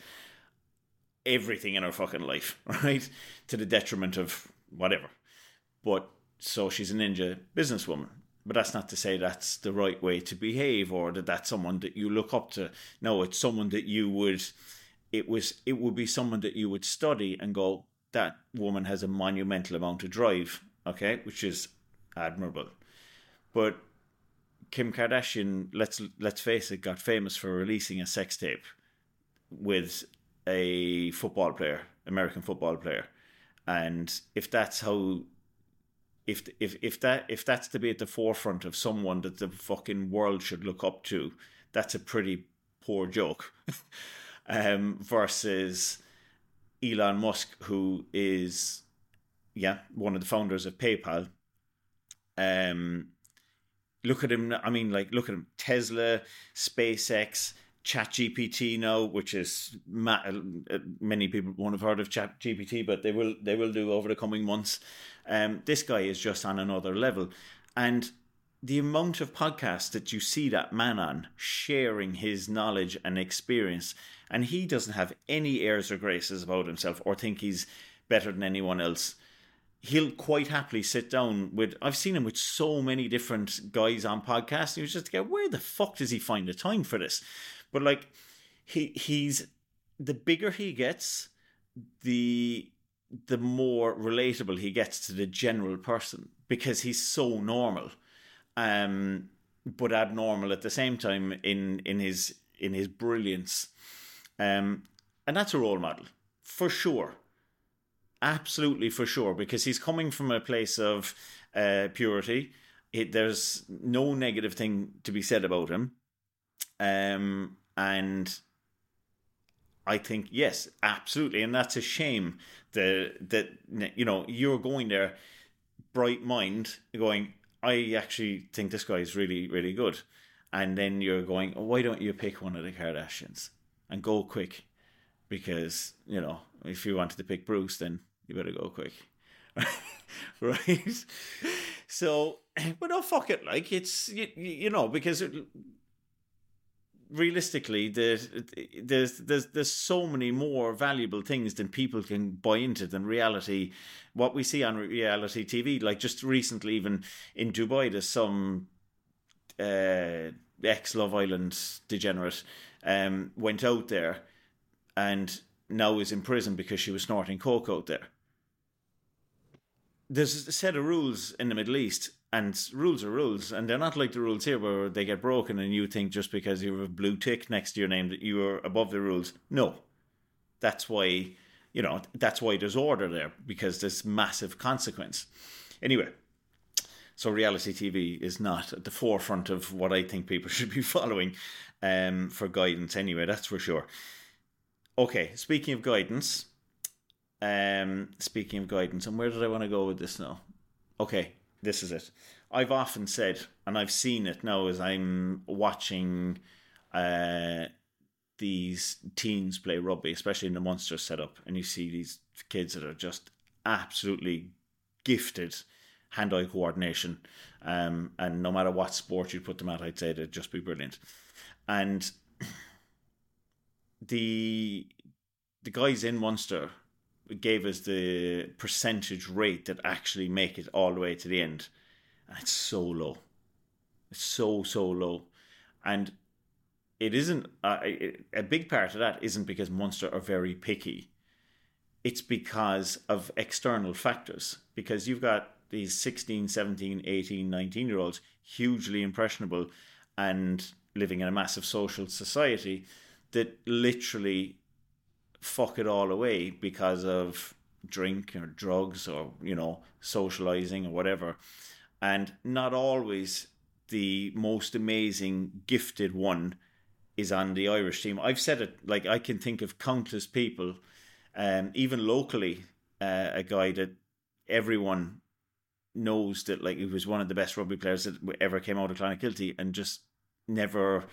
everything in her fucking life, right? To the detriment of whatever. But so she's a ninja businesswoman. But that's not to say that's the right way to behave or that that's someone that you look up to. No, it's someone that you would. It was. It would be someone that you would study and go. That woman has a monumental amount of drive. Okay, which is admirable. But Kim Kardashian, let's let's face it, got famous for releasing a sex tape with a football player, American football player, and if that's how if if if that if that's to be at the forefront of someone that the fucking world should look up to, that's a pretty poor joke. um, versus Elon Musk, who is yeah one of the founders of PayPal. Um, look at him. I mean, like look at him. Tesla, SpaceX, ChatGPT now, which is ma- uh, many people won't have heard of ChatGPT, but they will they will do over the coming months. Um, this guy is just on another level, and the amount of podcasts that you see that man on sharing his knowledge and experience, and he doesn't have any airs or graces about himself or think he's better than anyone else. He'll quite happily sit down with. I've seen him with so many different guys on podcasts. He was just like, where the fuck does he find the time for this? But like he he's the bigger he gets, the the more relatable he gets to the general person because he's so normal. Um but abnormal at the same time in in his in his brilliance. Um and that's a role model for sure. Absolutely for sure because he's coming from a place of uh, purity. It, there's no negative thing to be said about him. Um, and I think yes, absolutely, and that's a shame that that you know you're going there, bright mind, going. I actually think this guy is really really good, and then you're going. Oh, why don't you pick one of the Kardashians and go quick? Because you know if you wanted to pick Bruce, then you better go quick, right? So, but no, fuck it. Like it's you, you know because. It, realistically, there's there's there's so many more valuable things than people can buy into than reality. What we see on reality TV, like just recently, even in Dubai, there's some uh, ex Love Island degenerate um, went out there and now is in prison because she was snorting coke out there. There's a set of rules in the Middle East and rules are rules, and they're not like the rules here where they get broken and you think just because you have a blue tick next to your name that you are above the rules. No, that's why you know that's why there's order there because there's massive consequence. Anyway, so reality TV is not at the forefront of what I think people should be following um, for guidance. Anyway, that's for sure. Okay, speaking of guidance, um, speaking of guidance, and where did I want to go with this now? Okay, this is it. I've often said, and I've seen it now as I'm watching uh, these teens play rugby, especially in the Munster setup, and you see these kids that are just absolutely gifted hand-eye coordination, um, and no matter what sport you put them at, I'd say they'd just be brilliant. And the the guys in Munster gave us the percentage rate that actually make it all the way to the end, and it's so low. It's so so low, and it isn't uh, a big part of that isn't because Munster are very picky. It's because of external factors. Because you've got these 16, 17, 18, 19 year olds hugely impressionable and living in a massive social society that literally fuck it all away because of drink or drugs or you know socializing or whatever. And not always the most amazing gifted one is on the Irish team. I've said it like I can think of countless people um even locally uh, a guy that everyone knows that like he was one of the best rugby players that ever came out of Clonakilty and just never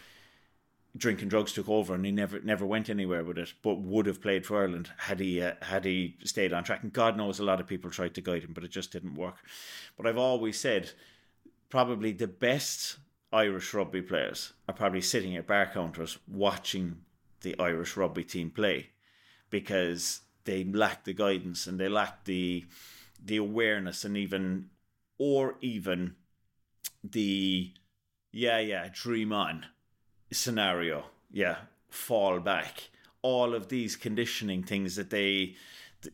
drinking drugs took over and he never never went anywhere with it, but would have played for Ireland had he uh, had he stayed on track. And God knows a lot of people tried to guide him, but it just didn't work. But I've always said probably the best Irish rugby players are probably sitting at bar counters watching the Irish rugby team play because they lack the guidance and they lack the the awareness and even or even the yeah yeah dream on scenario yeah fall back. All of these conditioning things that they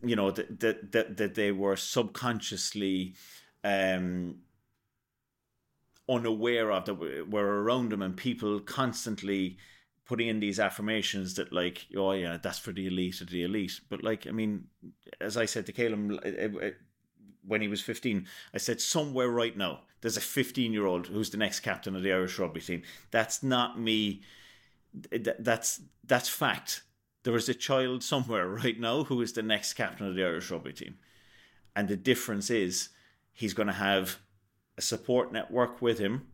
you know that that that, that they were subconsciously um unaware of that were around them and people constantly putting in these affirmations that like oh yeah that's for the elite of the elite. But like i mean as i said to Caleb when he was 15 i said somewhere right now there's a 15 year old who's the next captain of the irish rugby team that's not me that's that's fact there is a child somewhere right now who is the next captain of the irish rugby team and the difference is he's going to have a support network with him.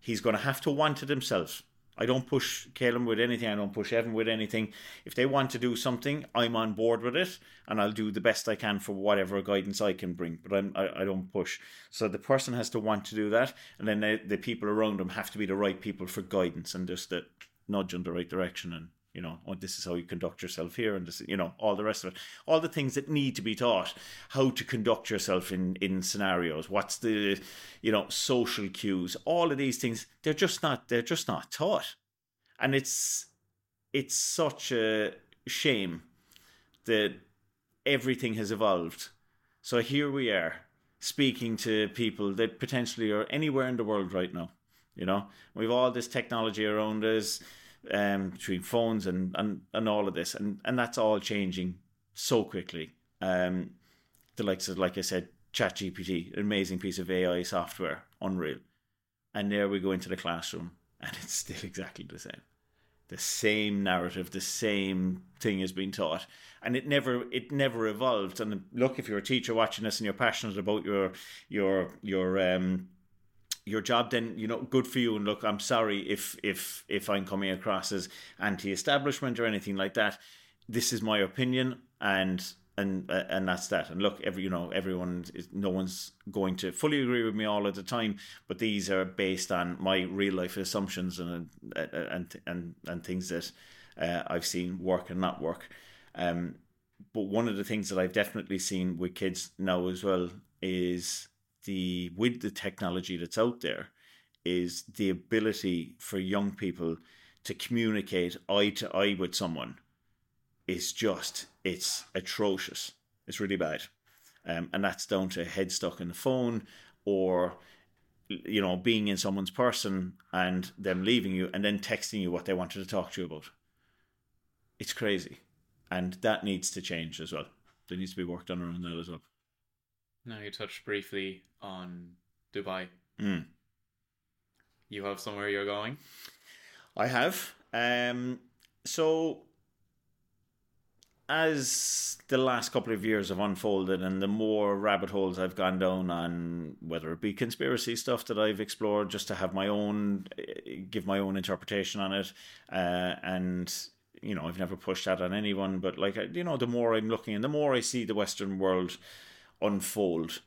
He's going to have to want it himself. I don't push Caleb with anything. I don't push Evan with anything. If they want to do something, I'm on board with it, and I'll do the best I can for whatever guidance I can bring. But I'm, I, I don't push. So the person has to want to do that, and then the, the people around them have to be the right people for guidance and just the nudge in the right direction and you know, oh, this is how you conduct yourself here, and this, you know, all the rest of it, all the things that need to be taught, how to conduct yourself in in scenarios, what's the, you know, social cues, all of these things, they're just not, they're just not taught, and it's, it's such a shame that everything has evolved. So here we are speaking to people that potentially are anywhere in the world right now. You know, we've all this technology around us um, between phones and, and, and all of this, and, and that's all changing so quickly. Um, the likes of, like I said, ChatGPT, amazing piece of AI software, unreal. And there we go into the classroom, and it's still exactly the same. The same narrative, the same thing is being taught, and it never it never evolved. And look, if you're a teacher watching this and you're passionate about your your your um, your job then you know good for you. And look i'm sorry if if if i'm coming across as anti-establishment or anything like that. This is my opinion and and uh, and that's that. And look every you know everyone is no one's going to fully agree with me all of the time but these are based on my real life assumptions and uh, and and and things that uh, I've seen work and not work. Um but one of the things that I've definitely seen with kids now as well is the with the technology that's out there is the ability for young people to communicate eye to eye with someone is just it's atrocious. It's really bad, um, and that's down to head stuck in the phone or you know being in someone's person and them leaving you and then texting you what they wanted to talk to you about. It's crazy, and that needs to change as well. There needs to be work done around that as well. Now you touched briefly on Dubai. Mm. You have somewhere you're going? I have. Um, so, as the last couple of years have unfolded, and the more rabbit holes I've gone down on, whether it be conspiracy stuff that I've explored just to have my own, give my own interpretation on it, uh, and you know, I've never pushed that on anyone, but like, you know, the more I'm looking and the more I see the Western world unfold,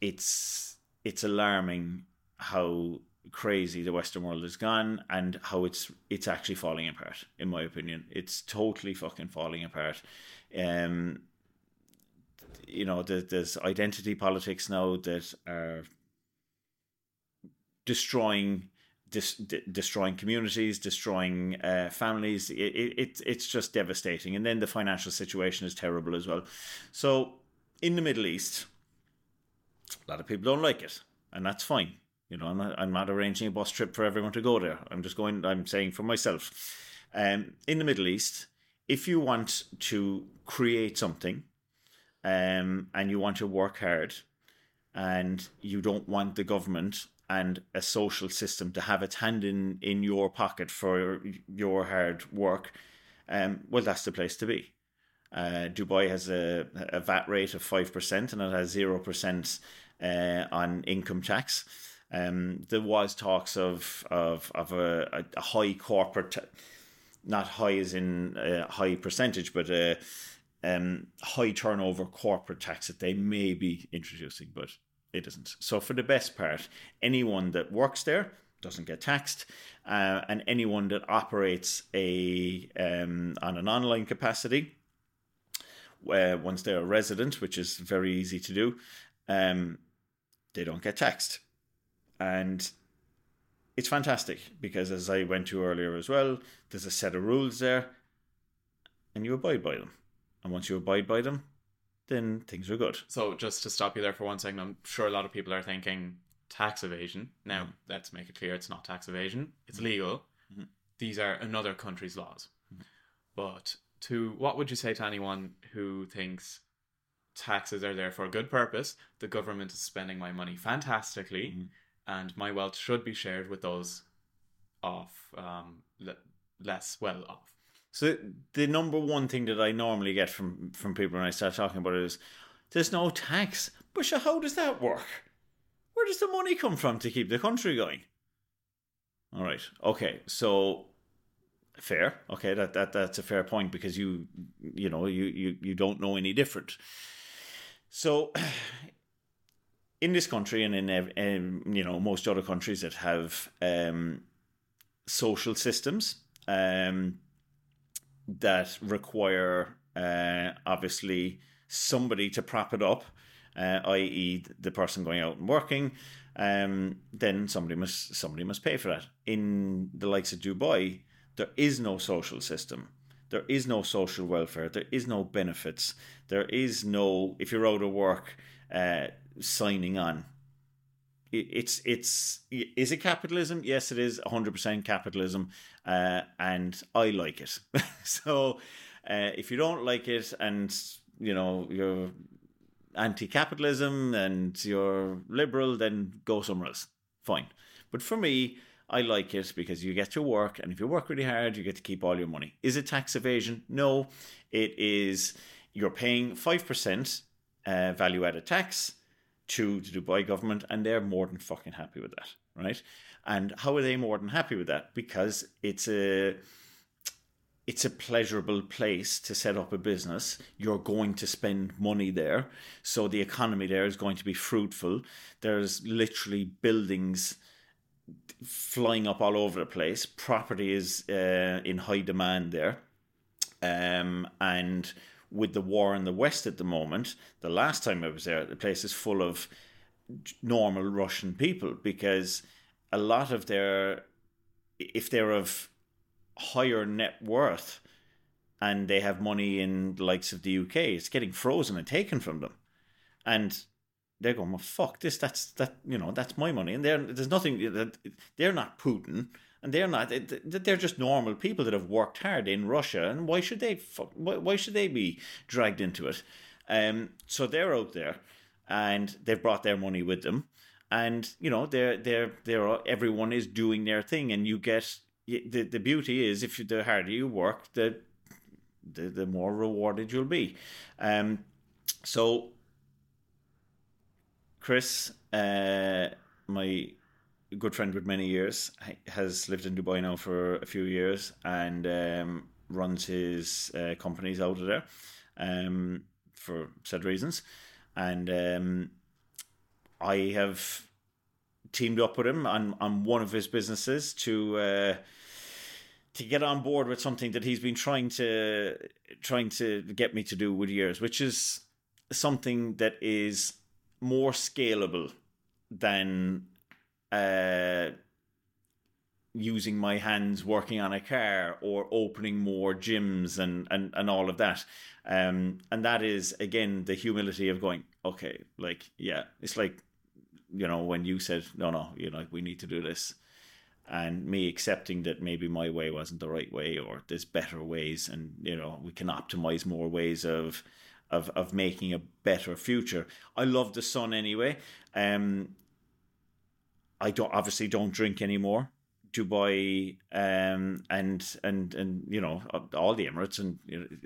it's it's alarming how crazy the Western world has gone and how it's it's actually falling apart. In my opinion, it's totally fucking falling apart. Um, you know, there's identity politics now that are destroying dis- destroying communities, destroying uh, families. It, it, it's just devastating. And then the financial situation is terrible as well. So in the Middle East, a lot of people don't like it, and that's fine. You know, I'm not, I'm not arranging a bus trip for everyone to go there. I'm just going. I'm saying for myself. Um, in the Middle East, if you want to create something, um, and you want to work hard, and you don't want the government and a social system to have its hand in in your pocket for your hard work, um, well, that's the place to be. Uh, Dubai has a, a VAT rate of 5% and it has 0% uh, on income tax. Um, there was talks of of of a, a high corporate, not high as in a high percentage, but a um, high turnover corporate tax that they may be introducing, but it isn't. So for the best part, anyone that works there doesn't get taxed, uh, and anyone that operates a um, on an online capacity, uh, once they're a resident, which is very easy to do, um, they don't get taxed, and it's fantastic because as I went to earlier as well, there's a set of rules there, and you abide by them, and once you abide by them, then things are good. So just to stop you there for one second, I'm sure a lot of people are thinking tax evasion. Now, mm-hmm. let's make it clear it's not tax evasion. It's mm-hmm. legal. Mm-hmm. These are another country's laws. Mm-hmm. But to what would you say to anyone who thinks taxes are there for a good purpose, the government is spending my money fantastically, mm-hmm. and my wealth should be shared with those off um, le- less well off? So the number one thing that I normally get from from people when I start talking about it is there's no tax. But how does that work? Where does the money come from to keep the country going? All right. Okay. So fair. Okay, that, that that's a fair point because you you know you you, you don't know any different. So in this country and in, in you know most other countries that have um, social systems um, that require uh, obviously somebody to prop it up, uh, i.e., the person going out and working. Um, then somebody must somebody must pay for that. In the likes of Dubai, there is no social system. There is no social welfare. There is no benefits. There is no if you're out of work, uh, signing on it's it's is it capitalism? Yes, it is 100% capitalism, uh, and I like it. so, uh, if you don't like it, and you know you're anti-capitalism and you're liberal, then go somewhere else. Fine. But for me, I like it because you get to work, and if you work really hard, you get to keep all your money. Is it tax evasion? No, it is. You're paying five percent uh, value-added tax to the Dubai government, and they're more than fucking happy with that, right? And how are they more than happy with that? Because it's a it's a pleasurable place to set up a business. You're going to spend money there, so the economy there is going to be fruitful. There's literally buildings flying up all over the place. Property is uh, in high demand there, um, and with the war in the West at the moment, the last time I was there, the place is full of normal Russian people because a lot of their, if they're of higher net worth and they have money in the likes of the UK, it's getting frozen and taken from them. And they're going, well, fuck this. That's that. You know, that's my money, and they're, there's nothing that they're not Putin and they're not they're just normal people that have worked hard in Russia and why should they why should they be dragged into it um so they're out there and they've brought their money with them and you know they're they're they're everyone is doing their thing and you get the the beauty is if you, the harder you work the the, the more rewarded you'll be um so Chris uh my good friend with many years, has lived in Dubai now for a few years and um, runs his uh, companies out of there um, for said reasons. And um, I have teamed up with him on, on one of his businesses to uh, to get on board with something that he's been trying to trying to get me to do with years, which is something that is more scalable than uh, using my hands working on a car or opening more gyms and, and, and all of that. Um, and that is, again, the humility of going, okay, like, yeah, it's like, you know, when you said, no, no, you know, we need to do this. And me accepting that maybe my way wasn't the right way or there's better ways and, you know, we can optimize more ways of, of, of making a better future. I love the sun anyway. Um, I don't obviously don't drink anymore. Dubai, um, and and and you know all the Emirates, and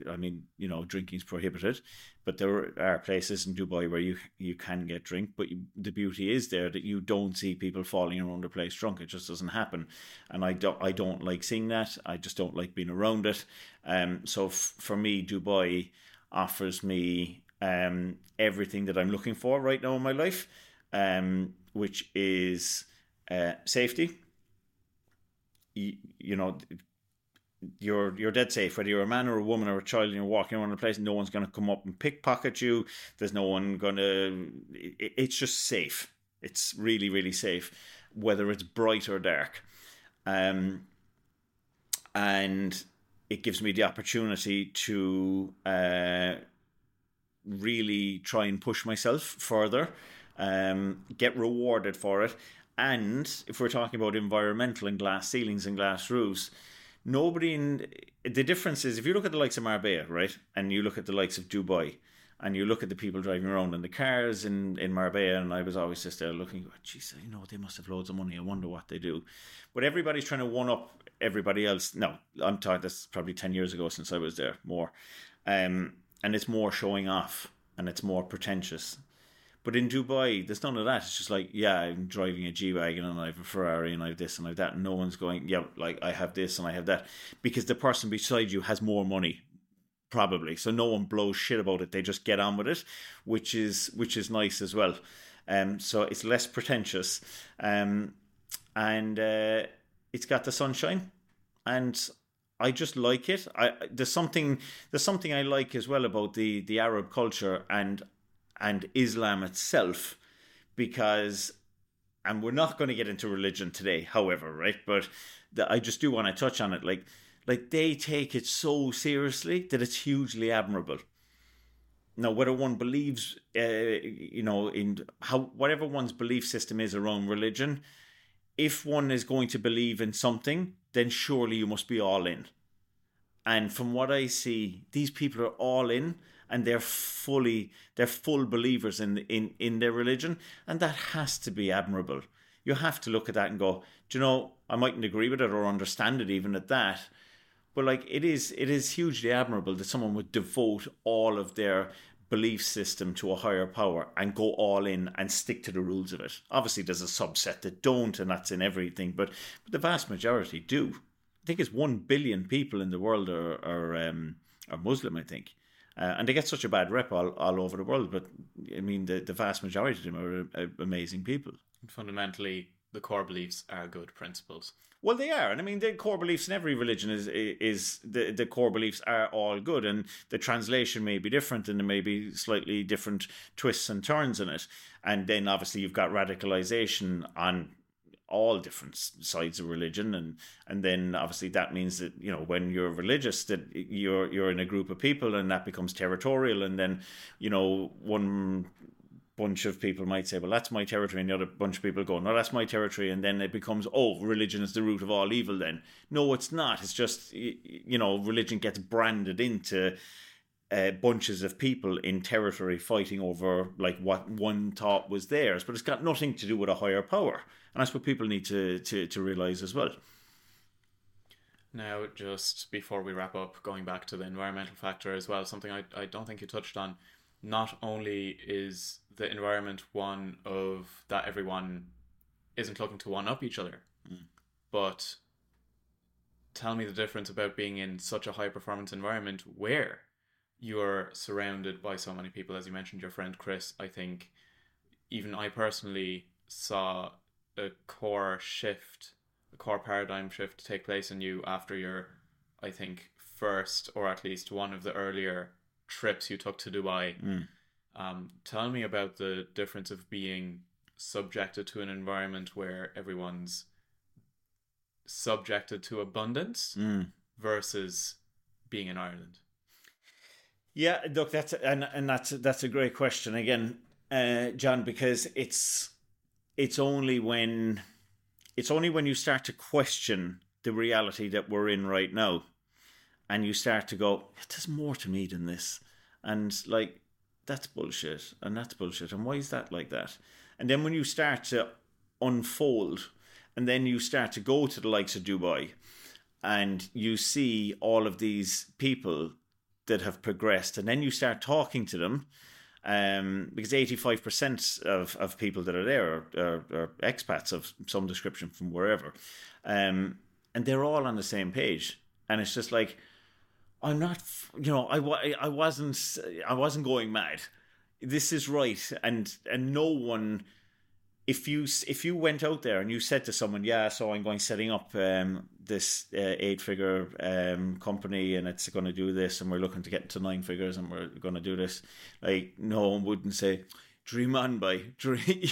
I mean you know drinking's prohibited, but there are places in Dubai where you you can get drink, but you, the beauty is there that you don't see people falling around the place drunk. It just doesn't happen, and I don't I don't like seeing that. I just don't like being around it. Um, so f- for me, Dubai offers me um everything that I'm looking for right now in my life, um, which is uh, safety. You, you know you're you're dead safe whether you're a man or a woman or a child and you're walking around the place no one's going to come up and pickpocket you. There's no one going to it, it's just safe. It's really really safe whether it's bright or dark. Um and it gives me the opportunity to uh really try and push myself further um get rewarded for it and if we're talking about environmental and glass ceilings and glass roofs, nobody in the difference is if you look at the likes of Marbella, right, and you look at the likes of Dubai, and you look at the people driving around in the cars in, in Marbella, and I was always just there looking, geez, you know, they must have loads of money. I wonder what they do. But everybody's trying to one up everybody else. No, I'm talking this probably 10 years ago since I was there more. Um, and it's more showing off and it's more pretentious. But in Dubai, there's none of that. It's just like, yeah, I'm driving a G wagon and I have a Ferrari and I have this and I have that. And no one's going, yeah, like I have this and I have that, because the person beside you has more money, probably. So no one blows shit about it. They just get on with it, which is which is nice as well. Um, so it's less pretentious, um, and uh, it's got the sunshine, and I just like it. I there's something there's something I like as well about the the Arab culture, and and Islam itself, because, and we're not going to get into religion today, however, right? But the, I just do want to touch on it. Like, like they take it so seriously that it's hugely admirable. Now, whether one believes, uh, you know, in how whatever one's belief system is around religion, if one is going to believe in something, then surely you must be all in. And from what I see, these people are all in and they're fully they're full believers in in in their religion and that has to be admirable you have to look at that and go do you know i mightn't agree with it or understand it even at that but like it is it is hugely admirable that someone would devote all of their belief system to a higher power and go all in and stick to the rules of it obviously there's a subset that don't and that's in everything but, but the vast majority do i think it's 1 billion people in the world are are, um, are muslim i think uh, and they get such a bad rep all, all over the world. But I mean, the, the vast majority of them are uh, amazing people. Fundamentally, the core beliefs are good principles. Well, they are, and I mean the core beliefs in every religion is is the the core beliefs are all good, and the translation may be different, and there may be slightly different twists and turns in it. And then obviously you've got radicalization on all different sides of religion and and then obviously that means that you know when you're religious that you're you're in a group of people and that becomes territorial and then you know one bunch of people might say well that's my territory and the other bunch of people go no that's my territory and then it becomes oh religion is the root of all evil then no it's not it's just you know religion gets branded into uh, bunches of people in territory fighting over like what one thought was theirs, but it's got nothing to do with a higher power, and that's what people need to to, to realize as well. Now, just before we wrap up, going back to the environmental factor as well, something I, I don't think you touched on. Not only is the environment one of that everyone isn't looking to one up each other, mm. but tell me the difference about being in such a high performance environment where you're surrounded by so many people, as you mentioned, your friend Chris. I think even I personally saw a core shift, a core paradigm shift take place in you after your, I think, first or at least one of the earlier trips you took to Dubai. Mm. Um, tell me about the difference of being subjected to an environment where everyone's subjected to abundance mm. versus being in Ireland. Yeah, look, that's and and that's that's a great question again, uh, John, because it's it's only when it's only when you start to question the reality that we're in right now, and you start to go, there's more to me than this, and like that's bullshit, and that's bullshit, and why is that like that? And then when you start to unfold and then you start to go to the likes of Dubai, and you see all of these people that have progressed, and then you start talking to them. Um, because 85% of, of people that are there are, are, are expats of some description from wherever. Um, and they're all on the same page. And it's just like, I'm not, you know, I, I wasn't, I wasn't going mad. This is right. And, and no one, if you if you went out there and you said to someone, "Yeah, so I'm going setting up um, this uh, eight figure um, company and it's going to do this, and we're looking to get to nine figures, and we're going to do this," like no one wouldn't say, "Dream on, by dream."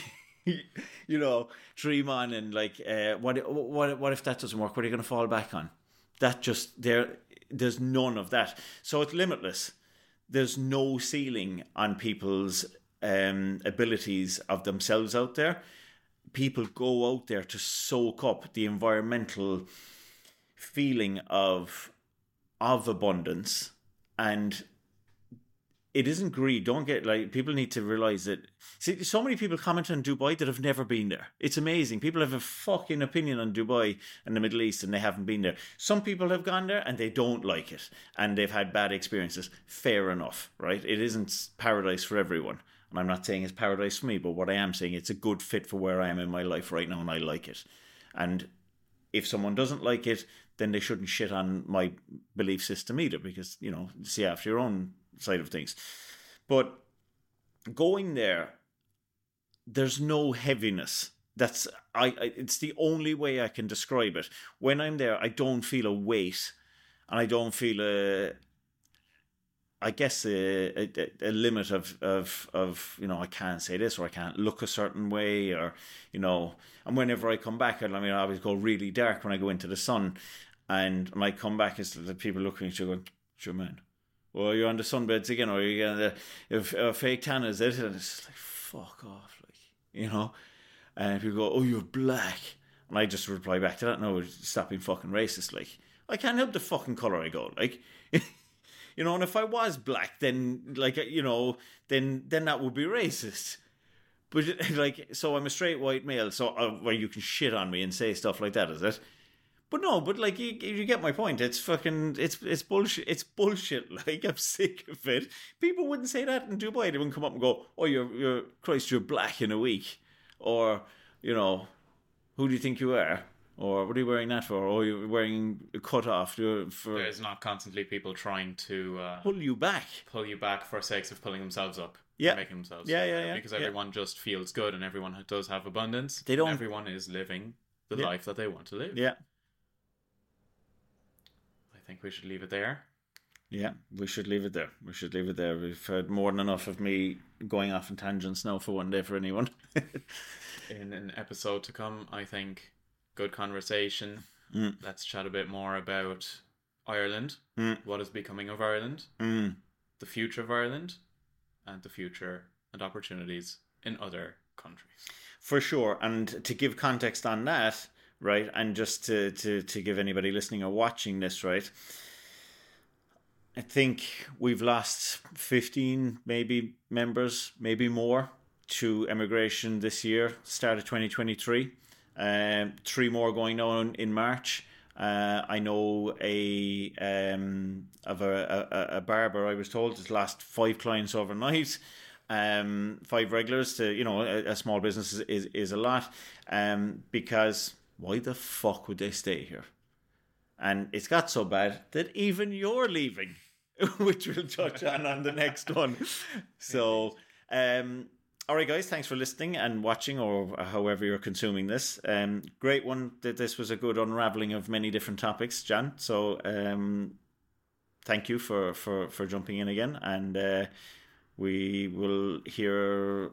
you know, dream on, and like, uh, what what what if that doesn't work? What are you going to fall back on? That just there. There's none of that. So it's limitless. There's no ceiling on people's um, abilities of themselves out there. People go out there to soak up the environmental feeling of of abundance and it isn't greed. Don't get like people need to realize that. See, so many people comment on Dubai that have never been there. It's amazing. People have a fucking opinion on Dubai and the Middle East, and they haven't been there. Some people have gone there and they don't like it, and they've had bad experiences. Fair enough, right? It isn't paradise for everyone. And I'm not saying it's paradise for me, but what I am saying it's a good fit for where I am in my life right now, and I like it. And if someone doesn't like it, then they shouldn't shit on my belief system either, because you know, see after your own side of things. But going there, there's no heaviness. That's I, I. It's the only way I can describe it. When I'm there, I don't feel a weight, and I don't feel a I guess a, a, a, limit of, of of you know I can't say this or I can't look a certain way or you know and whenever I come back I mean I always go really dark when I go into the sun and when I come back it's the people looking at you going sure man well you're the sunbeds again or you're getting the a, fake tan is it and it's like fuck off like you know and people go oh you're black and I just reply back to that no stop being fucking racist like I can't help the fucking colour I go like You know, and if I was black, then like you know, then then that would be racist. But like, so I'm a straight white male, so uh, where you can shit on me and say stuff like that, is it? But no, but like you, you get my point. It's fucking, it's it's bullshit. It's bullshit. Like I'm sick of it. People wouldn't say that in Dubai. They wouldn't come up and go, "Oh, you're you're Christ, you're black in a week," or you know, "Who do you think you are?" Or what are you wearing that for? Or you're wearing a cut off for There's not constantly people trying to uh, pull you back. Pull you back for sakes of pulling themselves up. Yeah. Making themselves yeah, yeah, yeah. Because everyone yeah. just feels good and everyone does have abundance. They don't everyone is living the yeah. life that they want to live. Yeah. I think we should leave it there. Yeah, we should leave it there. We should leave it there. We've heard more than enough of me going off in tangents now for one day for anyone. in an episode to come, I think good conversation. Mm. Let's chat a bit more about Ireland, mm. what is becoming of Ireland, mm. the future of Ireland, and the future and opportunities in other countries. For sure. And to give context on that, right, and just to, to, to give anybody listening or watching this, right, I think we've lost 15 maybe members, maybe more to immigration this year, start of 2023. Um, three more going on in March. Uh, I know a um, of a, a, a, barber. I was told has lost five clients overnight. Um, five regulars to you know a, a small business is, is, is a lot. Um, because why the fuck would they stay here? And it's got so bad that even you're leaving, which we'll touch on on the next one. So. Um, all right, guys, thanks for listening and watching, or however you're consuming this. Um, great one. That this was a good unraveling of many different topics, Jan. So, um, thank you for for for jumping in again, and uh, we will hear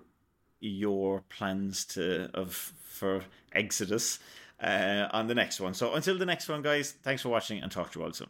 your plans to of for Exodus uh, on the next one. So, until the next one, guys, thanks for watching, and talk to you all soon.